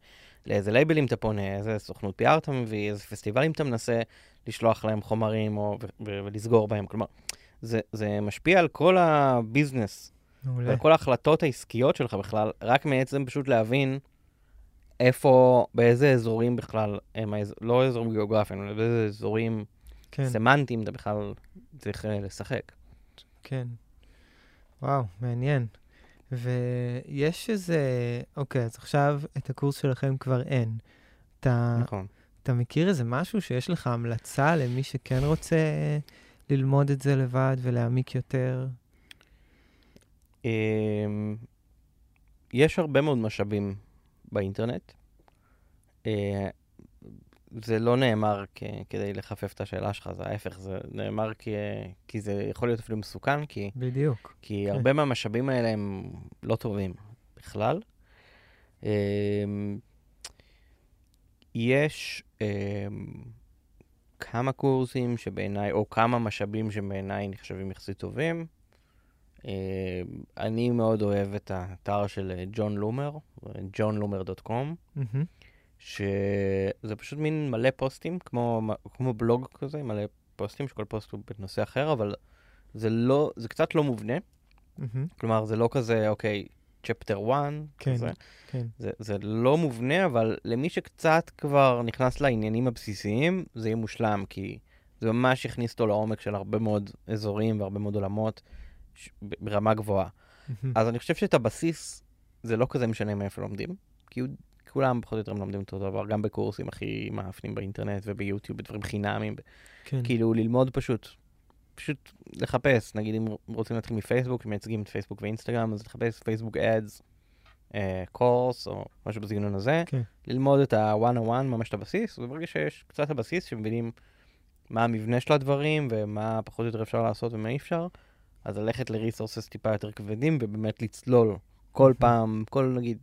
Speaker 1: לאיזה לייבלים אתה פונה, איזה סוכנות PR אתה מביא, איזה פסטיבלים אתה מנסה לשלוח להם חומרים או, ו- ולסגור בהם. כלומר, זה, זה משפיע על כל הביזנס, ועל כל ההחלטות העסקיות שלך בכלל, רק מעצם פשוט להבין איפה, באיזה אזורים בכלל, הם לא אזורים גיאוגרפיים, אלא באיזה אזורים כן. סמנטיים אתה בכלל צריך לשחק.
Speaker 2: כן. וואו, מעניין. ויש איזה, אוקיי, אז עכשיו את הקורס שלכם כבר אין. אתה,
Speaker 1: נכון.
Speaker 2: אתה מכיר איזה משהו שיש לך המלצה למי שכן רוצה ללמוד את זה לבד ולהעמיק יותר?
Speaker 1: אמ, יש הרבה מאוד משאבים באינטרנט. זה לא נאמר כ- כדי לחפף את השאלה שלך, זה ההפך, זה נאמר כי, כי זה יכול להיות אפילו מסוכן, כי...
Speaker 2: בדיוק.
Speaker 1: כי כן. הרבה מהמשאבים האלה הם לא טובים בכלל. אמ, יש אמ, כמה קורסים שבעיניי, או כמה משאבים שבעיניי נחשבים יחסית טובים. אמ, אני מאוד אוהב את האתר של ג'ון לומר, johnloomer.com. Mm-hmm. שזה פשוט מין מלא פוסטים, כמו, כמו בלוג כזה, מלא פוסטים, שכל פוסט הוא בנושא אחר, אבל זה לא, זה קצת לא מובנה. Mm-hmm. כלומר, זה לא כזה, אוקיי, צ'פטר 1,
Speaker 2: כן, כזה. כן.
Speaker 1: זה, זה לא מובנה, אבל למי שקצת כבר נכנס לעניינים הבסיסיים, זה יהיה מושלם, כי זה ממש יכניס אותו לעומק של הרבה מאוד אזורים והרבה מאוד עולמות ש... ברמה גבוהה. Mm-hmm. אז אני חושב שאת הבסיס, זה לא כזה משנה מאיפה לומדים, כי כולם פחות או יותר מלמדים אותו דבר, גם בקורסים הכי מאפנים באינטרנט וביוטיוב, בדברים חינמים. כן. כאילו, ללמוד פשוט, פשוט לחפש, נגיד אם רוצים להתחיל מפייסבוק, מייצגים את פייסבוק ואינסטגרם, אז לחפש פייסבוק אדס, קורס, או משהו בסגנון הזה, כן. ללמוד את ה-101, ממש את הבסיס, וברגע שיש קצת הבסיס, שמבינים מה המבנה של הדברים, ומה פחות או יותר אפשר לעשות ומה אי אפשר, אז ללכת לריסורסס טיפה יותר כבדים, ובאמת לצלול כל פעם, כל נגיד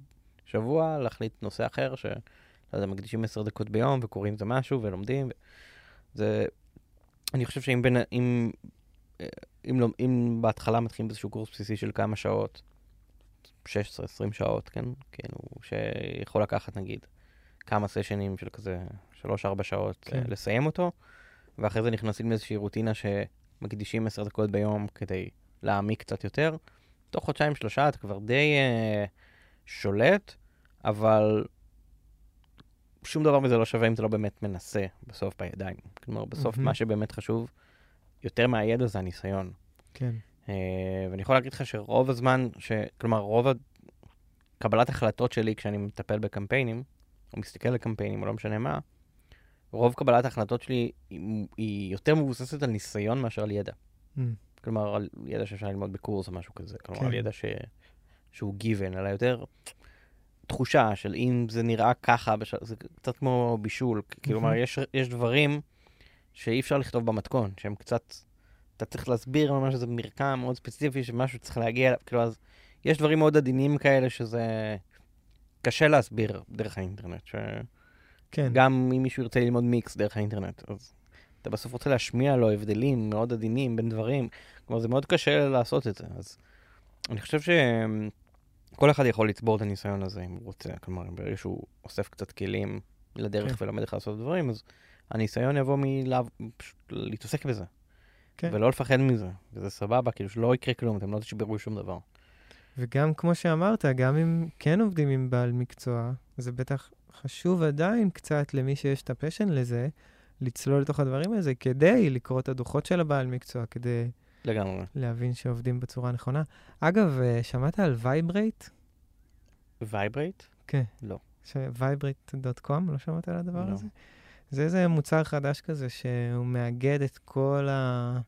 Speaker 1: שבוע, להחליט נושא אחר, שלא יודע, מקדישים עשר דקות ביום וקוראים את זה משהו ולומדים. זה, אני חושב שאם בין, אם, אם, לא, אם בהתחלה מתחילים באיזשהו קורס בסיסי של כמה שעות, 16-20 שעות, כן? כאילו, שיכול לקחת נגיד כמה סשנים של כזה 3-4 שעות כן. לסיים אותו, ואחרי זה נכנסים לאיזושהי רוטינה שמקדישים 10 דקות ביום כדי להעמיק קצת יותר. תוך חודשיים-שלושה אתה כבר די... Uh, שולט, אבל שום דבר מזה לא שווה אם אתה לא באמת מנסה בסוף בידיים. כלומר, בסוף mm-hmm. מה שבאמת חשוב יותר מהידע זה הניסיון.
Speaker 2: כן.
Speaker 1: Uh, ואני יכול להגיד לך שרוב הזמן, ש... כלומר, רוב קבלת החלטות שלי כשאני מטפל בקמפיינים, או מסתכל על קמפיינים, או לא משנה מה, רוב קבלת ההחלטות שלי היא, היא יותר מבוססת על ניסיון מאשר על ידע. Mm. כלומר, על ידע שאפשר ללמוד בקורס או משהו כזה. כלומר, כן. על ידע ש... שהוא גיוון, אלא יותר תחושה של אם זה נראה ככה, בש... זה קצת כמו בישול. כלומר, יש, יש דברים שאי אפשר לכתוב במתכון, שהם קצת, אתה צריך להסביר ממש איזה מרקם מאוד ספציפי שמשהו צריך להגיע אליו, כאילו, אז יש דברים מאוד עדינים כאלה שזה קשה להסביר דרך האינטרנט. ש... כן. גם אם מישהו ירצה ללמוד מיקס דרך האינטרנט, אז אתה בסוף רוצה להשמיע לו הבדלים מאוד עדינים בין דברים. כלומר, זה מאוד קשה לעשות את זה. אז אני חושב שכל אחד יכול לצבור את הניסיון הזה אם הוא רוצה. כלומר, ברגע שהוא אוסף קצת כלים לדרך כן. ולומד איך לעשות דברים, אז הניסיון יבוא מלהתעסק בזה. כן. ולא לפחד מזה, וזה סבבה, כאילו שלא יקרה כלום, אתם לא תשברו שום דבר.
Speaker 2: וגם כמו שאמרת, גם אם כן עובדים עם בעל מקצוע, זה בטח חשוב עדיין קצת למי שיש את ה passion לזה, לצלול לתוך הדברים האלה, כדי לקרוא את הדוחות של הבעל מקצוע, כדי
Speaker 1: לגמרי.
Speaker 2: להבין שעובדים בצורה נכונה. אגב, אה, שמעת על Viberate?
Speaker 1: וייברייט?
Speaker 2: כן.
Speaker 1: לא.
Speaker 2: Viberate.com, לא שמעת על הדבר
Speaker 1: לא.
Speaker 2: הזה? זה איזה מוצר חדש כזה שהוא מאגד את כל, ה...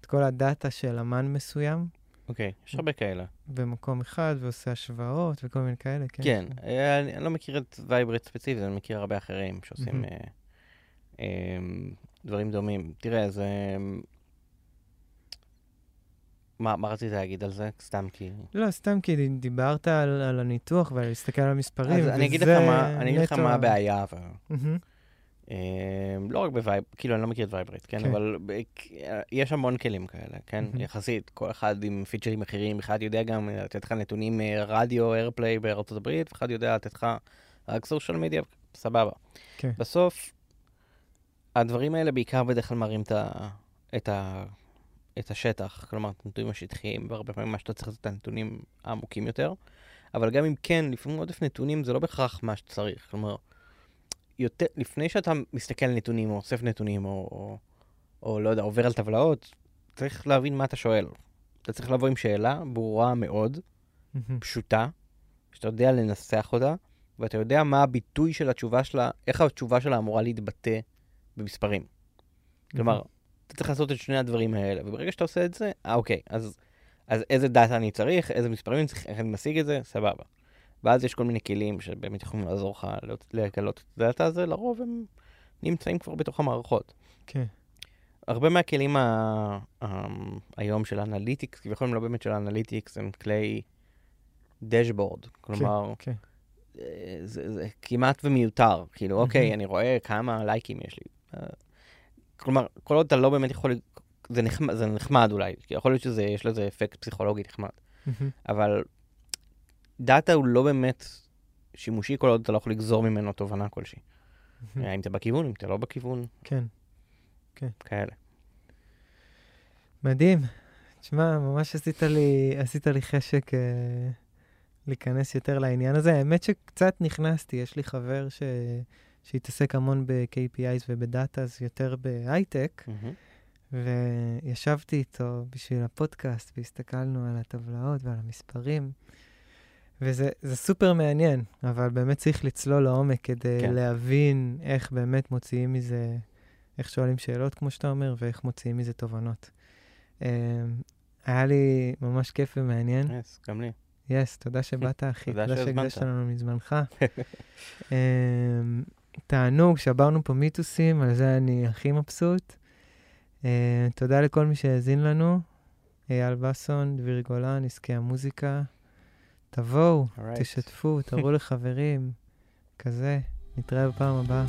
Speaker 2: את כל הדאטה של אמן מסוים,
Speaker 1: אוקיי, יש הרבה כאלה.
Speaker 2: במקום אחד ועושה השוואות וכל מיני כאלה, כן?
Speaker 1: כן, אה, אני אני לא מכיר את Viberate ספציפית, אני מכיר הרבה אחרים שעושים
Speaker 2: מהמם.
Speaker 1: אה, אה, דברים דומים. תראה, זה... מה מה רצית להגיד על זה? סתם כי...
Speaker 2: לא, סתם כי דיברת על, על הניתוח ועל להסתכל על המספרים,
Speaker 1: אז אני אגיד לך מה- אני אגיד לך מה הבעיה, אבל...
Speaker 2: מהמם,
Speaker 1: אה, לא רק ב Vibe, כאילו, אני לא מכיר את Viberate, כן?
Speaker 2: כן.
Speaker 1: אבל יש המון כלים כאלה, כן?
Speaker 2: מהמם.
Speaker 1: יחסית, כל אחד עם פיצ'רים אחרים, אחד יודע גם לתת לך נתונים אה, רדיו, airplay בארצות הברית, ואחד יודע לתת לך רק social media, סבבה.
Speaker 2: כן.
Speaker 1: בסוף, הדברים האלה בעיקר בדרך כלל מראים את ה- את השטח, כלומר, את הנתונים השטחיים, והרבה פעמים מה שאתה צריך זה את הנתונים העמוקים יותר. אבל גם אם כן, לפעמים עודף נתונים זה לא בהכרח מה שצריך. כלומר, יותר, לפני שאתה מסתכל על נתונים, או אוסף נתונים, או, או, או לא יודע, עובר על טבלאות, צריך להבין מה אתה שואל. אתה צריך לבוא עם שאלה ברורה מאוד,
Speaker 2: מהמם,
Speaker 1: פשוטה, שאתה יודע לנסח אותה, ואתה יודע מה הביטוי של התשובה שלה, איך התשובה שלה אמורה להתבטא במספרים. כלומר, אתה צריך לעשות את שני הדברים האלה, וברגע שאתה עושה את זה, אה, אוקיי, אז, אז איזה דאטה אני צריך, איזה מספרים אני צריך, איך אני משיג את זה, סבבה. ואז יש כל מיני כלים שבאמת יכולים לעזור לך לגלות את הדאטה הזה, לרוב הם נמצאים כבר בתוך המערכות.
Speaker 2: כן,
Speaker 1: הרבה מהכלים ה... ה... היום של ה analytics, כביכול הם לא באמת של ה analytics, הם כלי dashboard. כלומר,
Speaker 2: כן.
Speaker 1: אה, זה, זה כמעט ומיותר. כאילו, אוקיי, אני רואה כמה לייקים יש לי. אה, כלומר, כל עוד אתה לא באמת יכול... זה נחמד, זה נחמד אולי, יכול להיות שיש לזה אפקט פסיכולוגי נחמד. אבל דאטה הוא לא באמת שימושי כל עוד אתה לא יכול לגזור ממנו תובנה כלשהי.
Speaker 2: מהמם,
Speaker 1: אם אתה בכיוון, אם אתה לא בכיוון,
Speaker 2: כן.
Speaker 1: כאלה.
Speaker 2: מדהים. תשמע, ממש עשית לי, עשית לי חשק אה, להיכנס יותר לעניין הזה. האמת שקצת נכנסתי, יש לי חבר ש... שהתעסק המון ב-KPIs ובדאטה, אז יותר בהייטק,
Speaker 1: מהמם.
Speaker 2: וישבתי איתו בשביל הפודקאסט, והסתכלנו על הטבלאות ועל המספרים, וזה זה סופר מעניין, אבל באמת צריך לצלול לעומק כדי
Speaker 1: כן.
Speaker 2: להבין איך באמת מוציאים מזה, איך שואלים שאלות, כמו שאתה אומר, ואיך מוציאים מזה תובנות. Um, היה לי ממש כיף ומעניין.
Speaker 1: יס, גם לי.
Speaker 2: יס, תודה שבאת, אחי.
Speaker 1: תודה.
Speaker 2: שהקדשת לנו מזמנך. תענוג, שברנו פה מיתוסים, על זה אני הכי מבסוט. Uh, תודה לכל מי שהאזין לנו. אייל בסון, דביר גולן, עסקי המוזיקה. תבואו,
Speaker 1: Alright.
Speaker 2: תשתפו, תראו לחברים, כזה. נתראה בפעם הבאה.